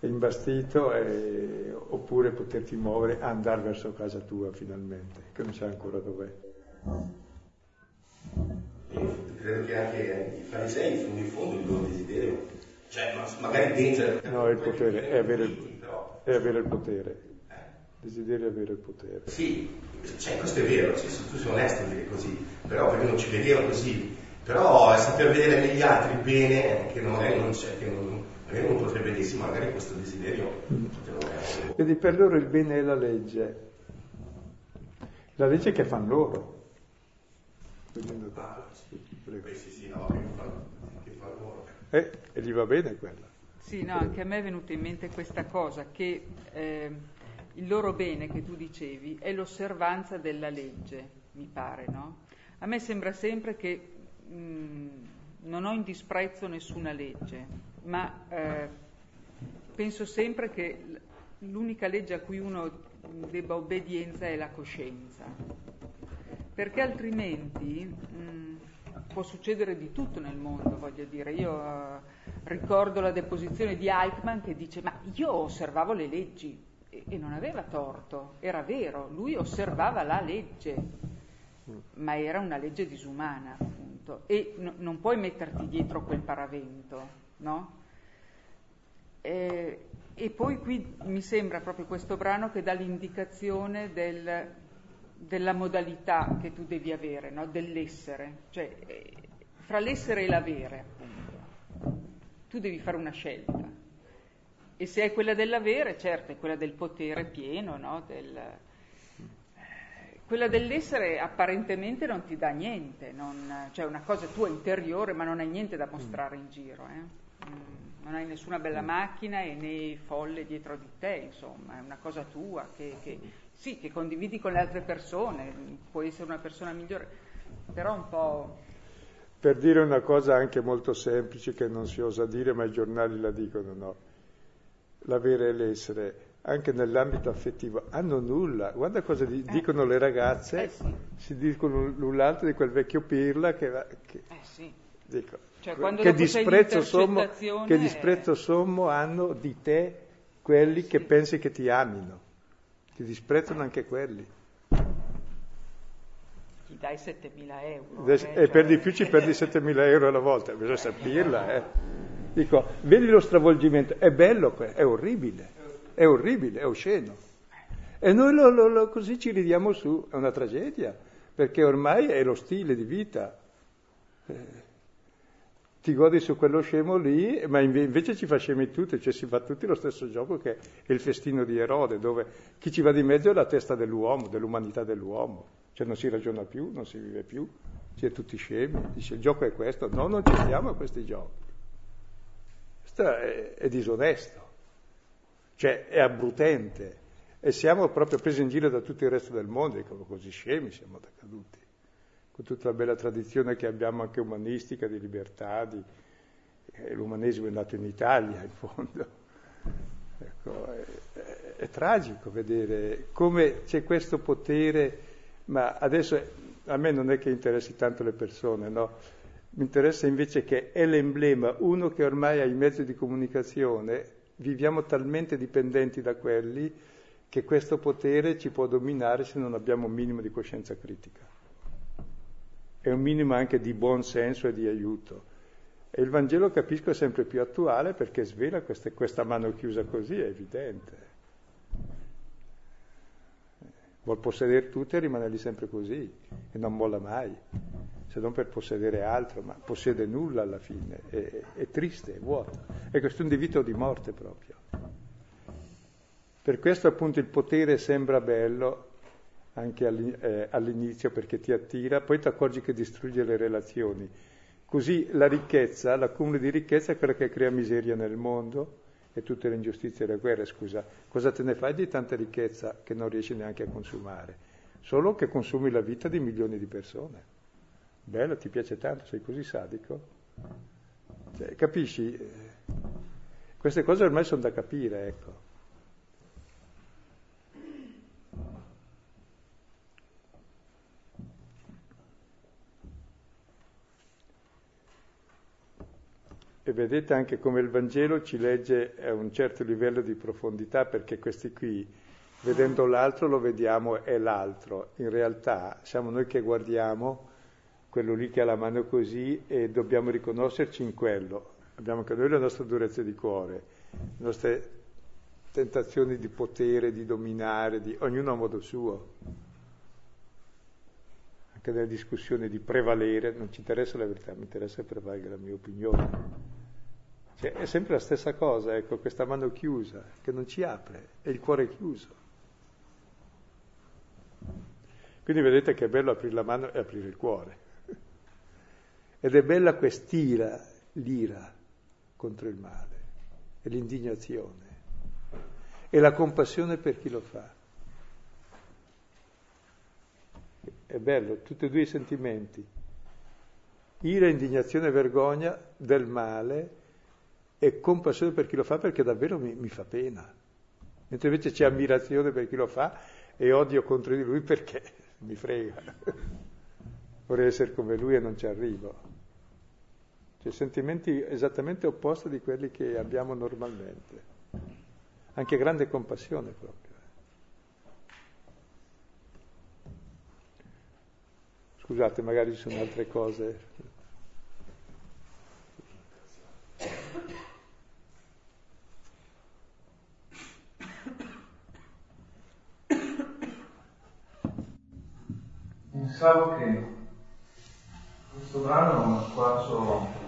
imbastito e, oppure poterti muovere, andare verso casa tua finalmente, che non sai ancora dov'è. credo che anche i farisei in fondo il loro desiderio, cioè magari dentro... No, il potere, è avere il, è avere il potere. Desiderio avere il potere. Sì, cioè, questo è vero, cioè, tu sei onesto a dire così, però perché non ci vedevano così, però è saper vedere negli altri bene che non, è, non c'è, che non, magari uno potrebbe dirsi magari questo desiderio Quindi per loro il bene è la legge, la legge che fanno loro. Ah, sì. sì, sì, no, che fanno, che fanno loro. Eh, e gli va bene quella. Sì, no, anche a me è venuta in mente questa cosa, che eh, il loro bene che tu dicevi è l'osservanza della legge, mi pare, no? A me sembra sempre che mh, non ho in disprezzo nessuna legge, ma eh, penso sempre che l'unica legge a cui uno debba obbedienza è la coscienza, perché altrimenti mh, può succedere di tutto nel mondo, voglio dire. Io uh, ricordo la deposizione di Eichmann che dice ma io osservavo le leggi e, non aveva torto, era vero, lui osservava la legge, ma era una legge disumana appunto e no, non puoi metterti dietro quel paravento no? E, e, poi qui mi sembra proprio questo brano che dà l'indicazione del, della modalità che tu devi avere, no? dell'essere, cioè eh, fra l'essere e l'avere, appunto. Tu devi fare una scelta. E se è quella dell'avere, certo, è quella del potere pieno, no? del, eh, quella dell'essere apparentemente non ti dà niente, non, cioè una cosa tua interiore, ma non hai niente da mostrare in giro. Eh? Mm, non hai nessuna bella macchina e né folle dietro di te, insomma, è una cosa tua che, che, sì, che condividi con le altre persone, puoi essere una persona migliore, però un po'... Per dire una cosa anche molto semplice che non si osa dire, ma i giornali la dicono, no? L'avere e l'essere, anche nell'ambito affettivo, hanno nulla. Guarda cosa di- eh. dicono le ragazze, eh sì. si dicono l'un l'altro di quel vecchio pirla che... Va, che... Eh sì. Dico, Cioè, che, disprezzo sommo, che disprezzo sommo hanno di te quelli che pensi che ti amino. Ti disprezzano anche quelli. Ti dai 7.000 euro. Eh, e cioè... per di più ci perdi 7.000 euro alla volta, bisogna saperla. Eh. Dico, vedi lo stravolgimento, è bello, è orribile, è orribile, è osceno. E noi lo, lo, lo, così ci ridiamo su, è una tragedia, perché ormai è lo stile di vita. Eh ti godi su quello scemo lì, ma invece ci fa scemi tutti, cioè si fa tutti lo stesso gioco che è il festino di Erode, dove chi ci va di mezzo è la testa dell'uomo, dell'umanità dell'uomo, cioè non si ragiona più, non si vive più, si è tutti scemi, dice il gioco è questo, no, non ci stiamo a questi giochi. Questo è, è disonesto, cioè è abbrutente e siamo proprio presi in giro da tutto il resto del mondo, e così scemi siamo caduti con tutta la bella tradizione che abbiamo anche umanistica, di libertà, di, eh, l'umanesimo è nato in Italia in fondo. (laughs) Ecco, è, è, è, tragico vedere come c'è questo potere, ma adesso a me non è che interessi tanto le persone, no? Mi interessa invece che è l'emblema, uno che ormai ha i mezzi di comunicazione, viviamo talmente dipendenti da quelli che questo potere ci può dominare se non abbiamo un minimo di coscienza critica e un minimo anche di buon senso e di aiuto. E il Vangelo, capisco, è sempre più attuale perché svela queste, questa mano chiusa così, è evidente. Vuol possedere tutto e rimane lì sempre così e non molla mai, se non per possedere altro, ma possiede nulla alla fine, è, è triste, è vuoto. È questione di vita o di morte proprio. Per questo appunto il potere sembra bello, anche eh, all'inizio perché ti attira, poi ti accorgi che distrugge le relazioni. Così la ricchezza, l'accumulo di ricchezza è quella che crea miseria nel mondo e tutte le ingiustizie e le guerre, scusa. Cosa te ne fai di tanta ricchezza che non riesci neanche a consumare? Solo che consumi la vita di milioni di persone. Bello, ti piace tanto, sei così sadico? Cioè, capisci? Queste cose ormai sono da capire, ecco. E vedete anche come il Vangelo ci legge a un certo livello di profondità, perché questi qui, vedendo l'altro, lo vediamo è l'altro. In realtà siamo noi che guardiamo quello lì che ha la mano così e dobbiamo riconoscerci in quello. Abbiamo anche noi la nostra durezza di cuore, le nostre tentazioni di potere, di dominare, di... ognuno a modo suo. Anche nelle discussioni di prevalere, non ci interessa la verità, mi interessa che prevalga la mia opinione. Cioè, è sempre la stessa cosa, ecco, questa mano chiusa, che non ci apre, e il cuore chiuso. Quindi vedete che è bello aprire la mano e aprire il cuore. Ed è bella quest'ira, l'ira contro il male, e l'indignazione, e la compassione per chi lo fa. È bello, tutti e due i sentimenti. Ira, indignazione e vergogna del male e compassione per chi lo fa perché davvero mi, mi fa pena. Mentre invece c'è ammirazione per chi lo fa e odio contro di lui perché (laughs) mi frega. Vorrei essere come lui e non ci arrivo. Cioè sentimenti esattamente opposti di quelli che abbiamo normalmente. Anche grande compassione proprio. Scusate, magari ci sono altre cose. pensavo che questo brano è uno squarcio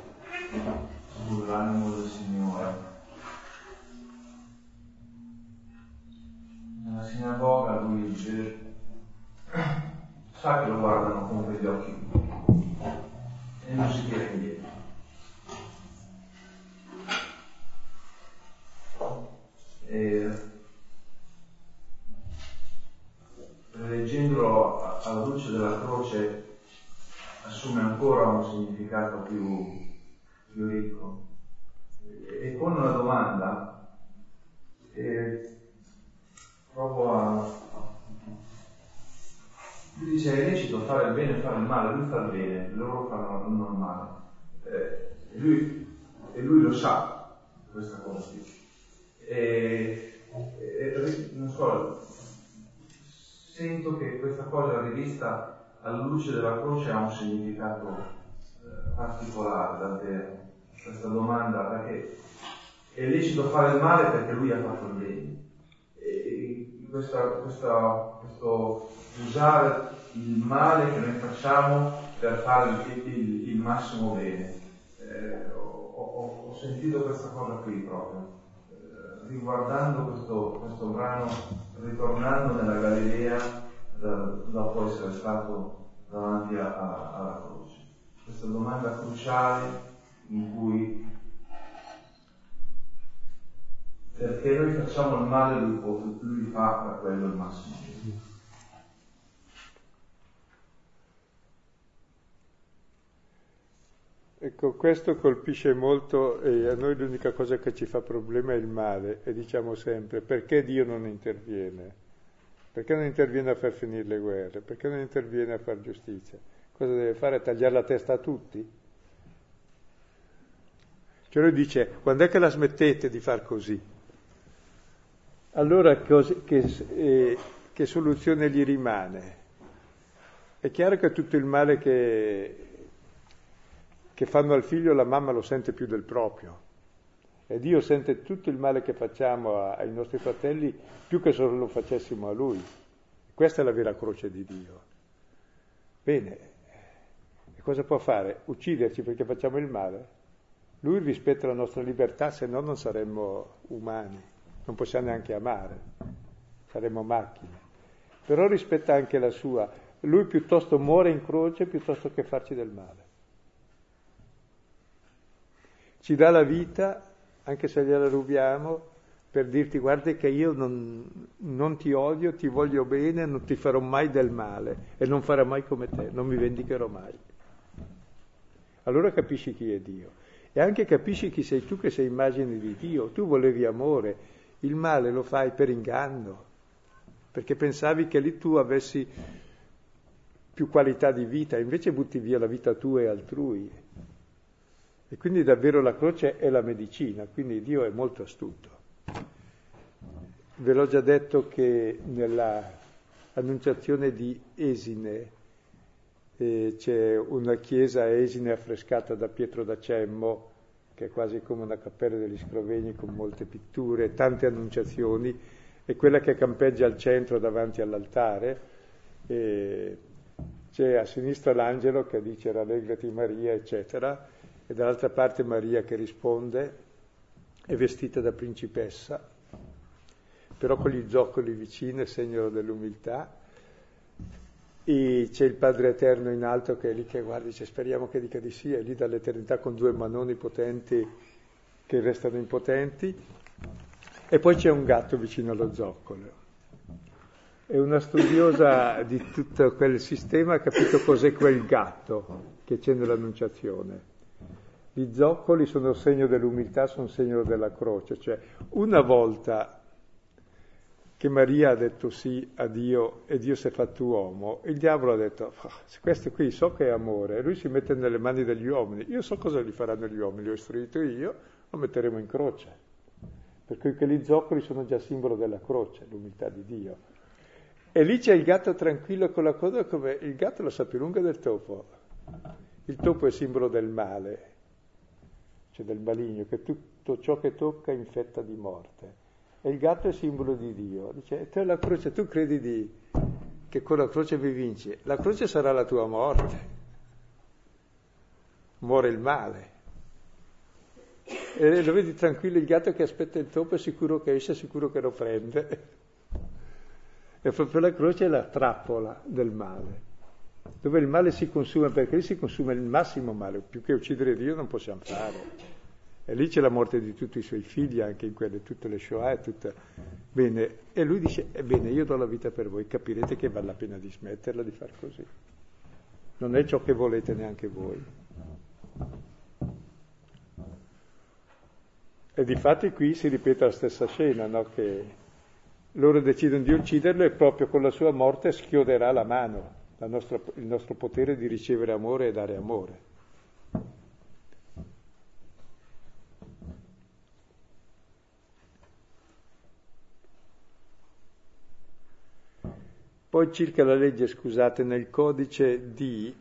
sull'animo del Signore. Nella sinagoga lui dice, (clears throat) sa che lo guardano con quegli occhi e non si tira indietro. E leggendolo alla luce della croce assume ancora un significato più, più il bene loro fanno il male. Eh, E lui, e lui lo sa, questa cosa. E, e, non so, sento che questa cosa rivista alla luce della croce ha un significato eh, particolare davvero. Questa domanda, perché è lecito fare il male perché lui ha fatto il bene. E questa, questa, questo usare il male che noi facciamo per fare il, il, il massimo bene. Eh, ho, ho, sentito questa cosa qui proprio, eh, riguardando questo, questo, brano, ritornando nella Galilea dopo essere stato davanti a, a, alla croce. Questa domanda cruciale in cui perché noi facciamo il male, lui, lui fa per quello il massimo. Ecco, questo colpisce molto e a noi l'unica cosa che ci fa problema è il male e diciamo sempre perché Dio non interviene? Perché non interviene a far finire le guerre? Perché non interviene a fare giustizia? Cosa deve fare? Tagliare la testa a tutti? Cioè lui dice, quando è che la smettete di far così? Allora cos- che, eh, che soluzione gli rimane? È chiaro che tutto il male che, che fanno al figlio la mamma lo sente più del proprio. E Dio sente tutto il male che facciamo ai nostri fratelli più che se lo facessimo a Lui. Questa è la vera croce di Dio. Bene, e cosa può fare? Ucciderci perché facciamo il male? Lui rispetta la nostra libertà, se no non saremmo umani non possiamo neanche amare, saremmo macchine. Però rispetta anche la sua. Lui piuttosto muore in croce piuttosto che farci del male. Ci dà la vita, anche se gliela rubiamo, per dirti guarda che io non, non, ti odio, ti voglio bene, non ti farò mai del male e non farò mai come te, non mi vendicherò mai. Allora capisci chi è Dio e anche capisci chi sei tu che sei immagine di Dio. Tu volevi amore, il male lo fai per inganno, perché pensavi che lì tu avessi più qualità di vita, invece butti via la vita tua e altrui. E quindi davvero la croce è la medicina, quindi Dio è molto astuto. Ve l'ho già detto che nella annunciazione di Esine eh, c'è una chiesa Esine affrescata da Pietro da Cemmo, che è quasi come una cappella degli Scrovegni con molte pitture, tante annunciazioni, è quella che campeggia al centro davanti all'altare. E c'è a sinistra l'angelo che dice rallegrati Maria, eccetera, e dall'altra parte Maria che risponde, è vestita da principessa, però con gli zoccoli vicini, segno dell'umiltà, e c'è il Padre Eterno in alto che è lì che guarda e dice speriamo che dica di sì, è lì dall'eternità con due manoni potenti che restano impotenti. E poi c'è un gatto vicino allo zoccolo. E una studiosa di tutto quel sistema ha capito cos'è quel gatto che c'è nell'Annunciazione. Gli zoccoli sono segno dell'umiltà, sono segno della croce, cioè una volta che Maria ha detto sì a Dio e Dio si è fatto uomo, il diavolo ha detto, questo qui so che è amore, lui si mette nelle mani degli uomini, io so cosa gli faranno gli uomini, li ho istruito io, lo metteremo in croce. Per cui quegli zoccoli sono già simbolo della croce, l'umiltà di Dio. E lì c'è il gatto tranquillo con la coda come il gatto la sa più lunga del topo. Il topo è simbolo del male, cioè del maligno, che tutto ciò che tocca infetta di morte. E il gatto è simbolo di Dio. Dice, te la croce, tu credi di, che con la croce vi vinci. La croce sarà la tua morte. Muore il male. E lo vedi tranquillo il gatto che aspetta il topo, è sicuro che esce, è sicuro che lo prende. E proprio la croce è la trappola del male, dove il male si consuma, perché lì si consuma il massimo male, più che uccidere Dio non possiamo fare. E lì c'è la morte di tutti i suoi figli, anche in quelle, tutte le Shoah, tutta... Bene, e lui dice, ebbene, io do la vita per voi, capirete che vale la pena di smetterla di far così. Non è ciò che volete neanche voi. E di fatti qui si ripete la stessa scena, no? che loro decidono di ucciderlo e proprio con la sua morte schioderà la mano, la nostra, il nostro potere di ricevere amore e dare amore. Poi circa la legge, scusate, nel codice D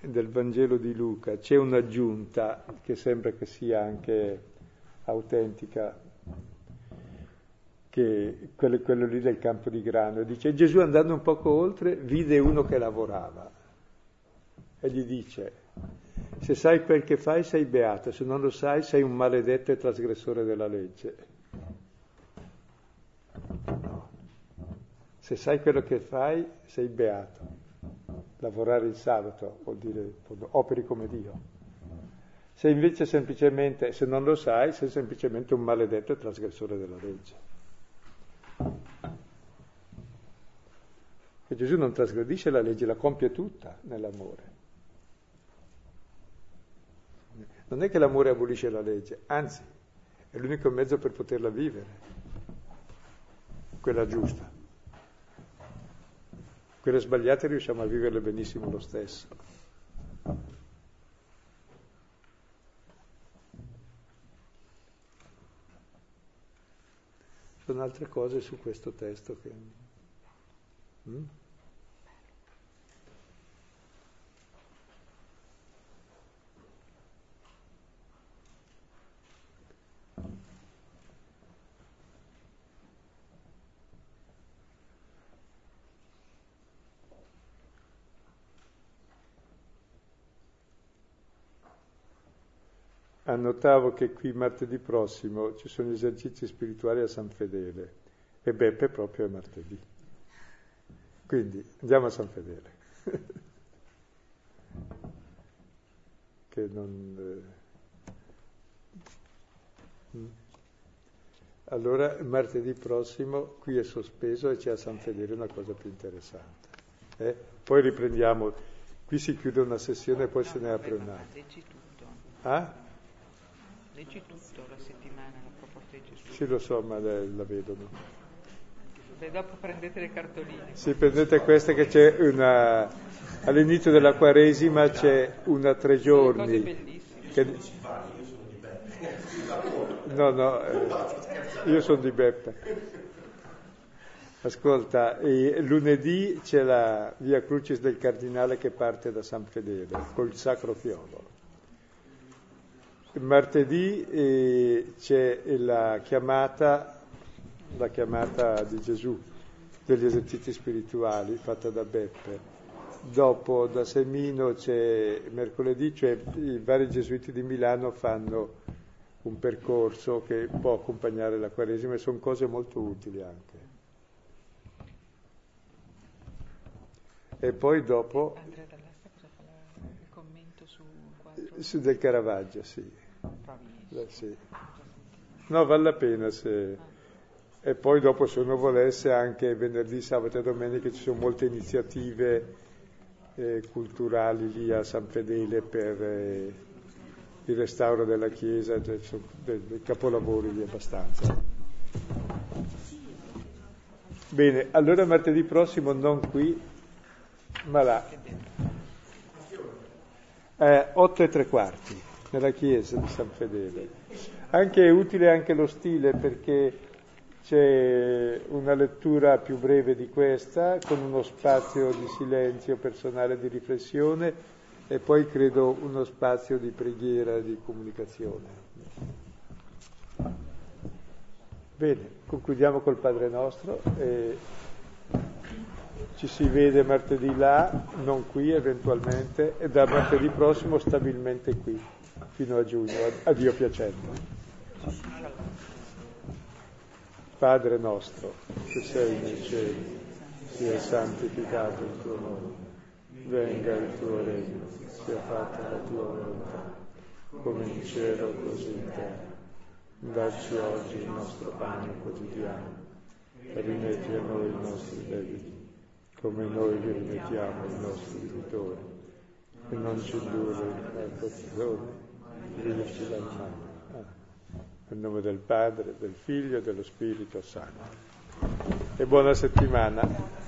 del Vangelo di Luca c'è un'aggiunta che sembra che sia anche autentica, che quello, quello lì del campo di grano. Dice Gesù andando un poco oltre vide uno che lavorava e gli dice se sai quel che fai sei beato, se non lo sai sei un maledetto e trasgressore della legge. Se sai quello che fai sei beato. Lavorare il sabato vuol dire operi come Dio. Se invece semplicemente, se non lo sai, sei semplicemente un maledetto trasgressore della legge. E Gesù non trasgredisce la legge, la compie tutta nell'amore. Non è che l'amore abolisce la legge, anzi, è l'unico mezzo per poterla vivere, quella giusta. Quelle sbagliate riusciamo a viverle benissimo lo stesso. Sono altre cose su questo testo che... Mm? Annotavo che qui martedì prossimo ci sono gli esercizi spirituali a San Fedele e Beppe proprio è martedì. Quindi andiamo a San Fedele. (laughs) che non... Eh... Allora martedì prossimo qui è sospeso e c'è a San Fedele una cosa più interessante. Eh? Poi riprendiamo, qui si chiude una sessione e poi se ne apre un'altra. Ah? Leggi tutto la settimana la proposta di Gesù. Sì, lo so, ma le, la vedono. Beh, dopo prendete le cartoline. Sì, prendete queste che c'è una... All'inizio della Quaresima c'è una tre giorni. Cose bellissime. Che... No, no, eh, io sono di Beppe. Ascolta, lunedì c'è la Via Crucis del Cardinale che parte da San Fedele col Sacro Fiolo. Martedì eh, c'è la chiamata, la chiamata di Gesù degli esercizi spirituali fatta da Beppe. Dopo da Semino c'è mercoledì, cioè i vari gesuiti di Milano fanno un percorso che può accompagnare la Quaresima e sono cose molto utili anche. E poi dopo... Andrea Dall'Asta cosa fa il commento su quattro? Su del Caravaggio, sì. Beh, sì. No, vale la pena se... E poi dopo se uno volesse anche venerdì, sabato e domenica ci sono molte iniziative eh, culturali lì a San Fedele per eh, il restauro della chiesa, cioè, sono dei, dei capolavori lì abbastanza. Bene, allora martedì prossimo non qui, ma là. Eh, 8 e tre quarti nella chiesa di San Fedele. Anche è utile anche lo stile perché c'è una lettura più breve di questa, con uno spazio di silenzio personale di riflessione e poi credo uno spazio di preghiera, di comunicazione. Bene, concludiamo col Padre nostro e ci si vede martedì là, non qui eventualmente, e da martedì prossimo stabilmente qui fino a giugno, a Dio piacendo. Padre nostro, che sei nei cieli, sia santificato il tuo nome, venga il tuo regno, sia fatta la tua volontà, come in cielo così in terra. Dacci oggi il nostro pane quotidiano e rimetti a noi i nostri debiti, come noi rimettiamo ai nostri debitori, e non ci indurre in tentazione riuscì dal male. Nel nome del Padre, del Figlio e dello Spirito Santo. E buona settimana.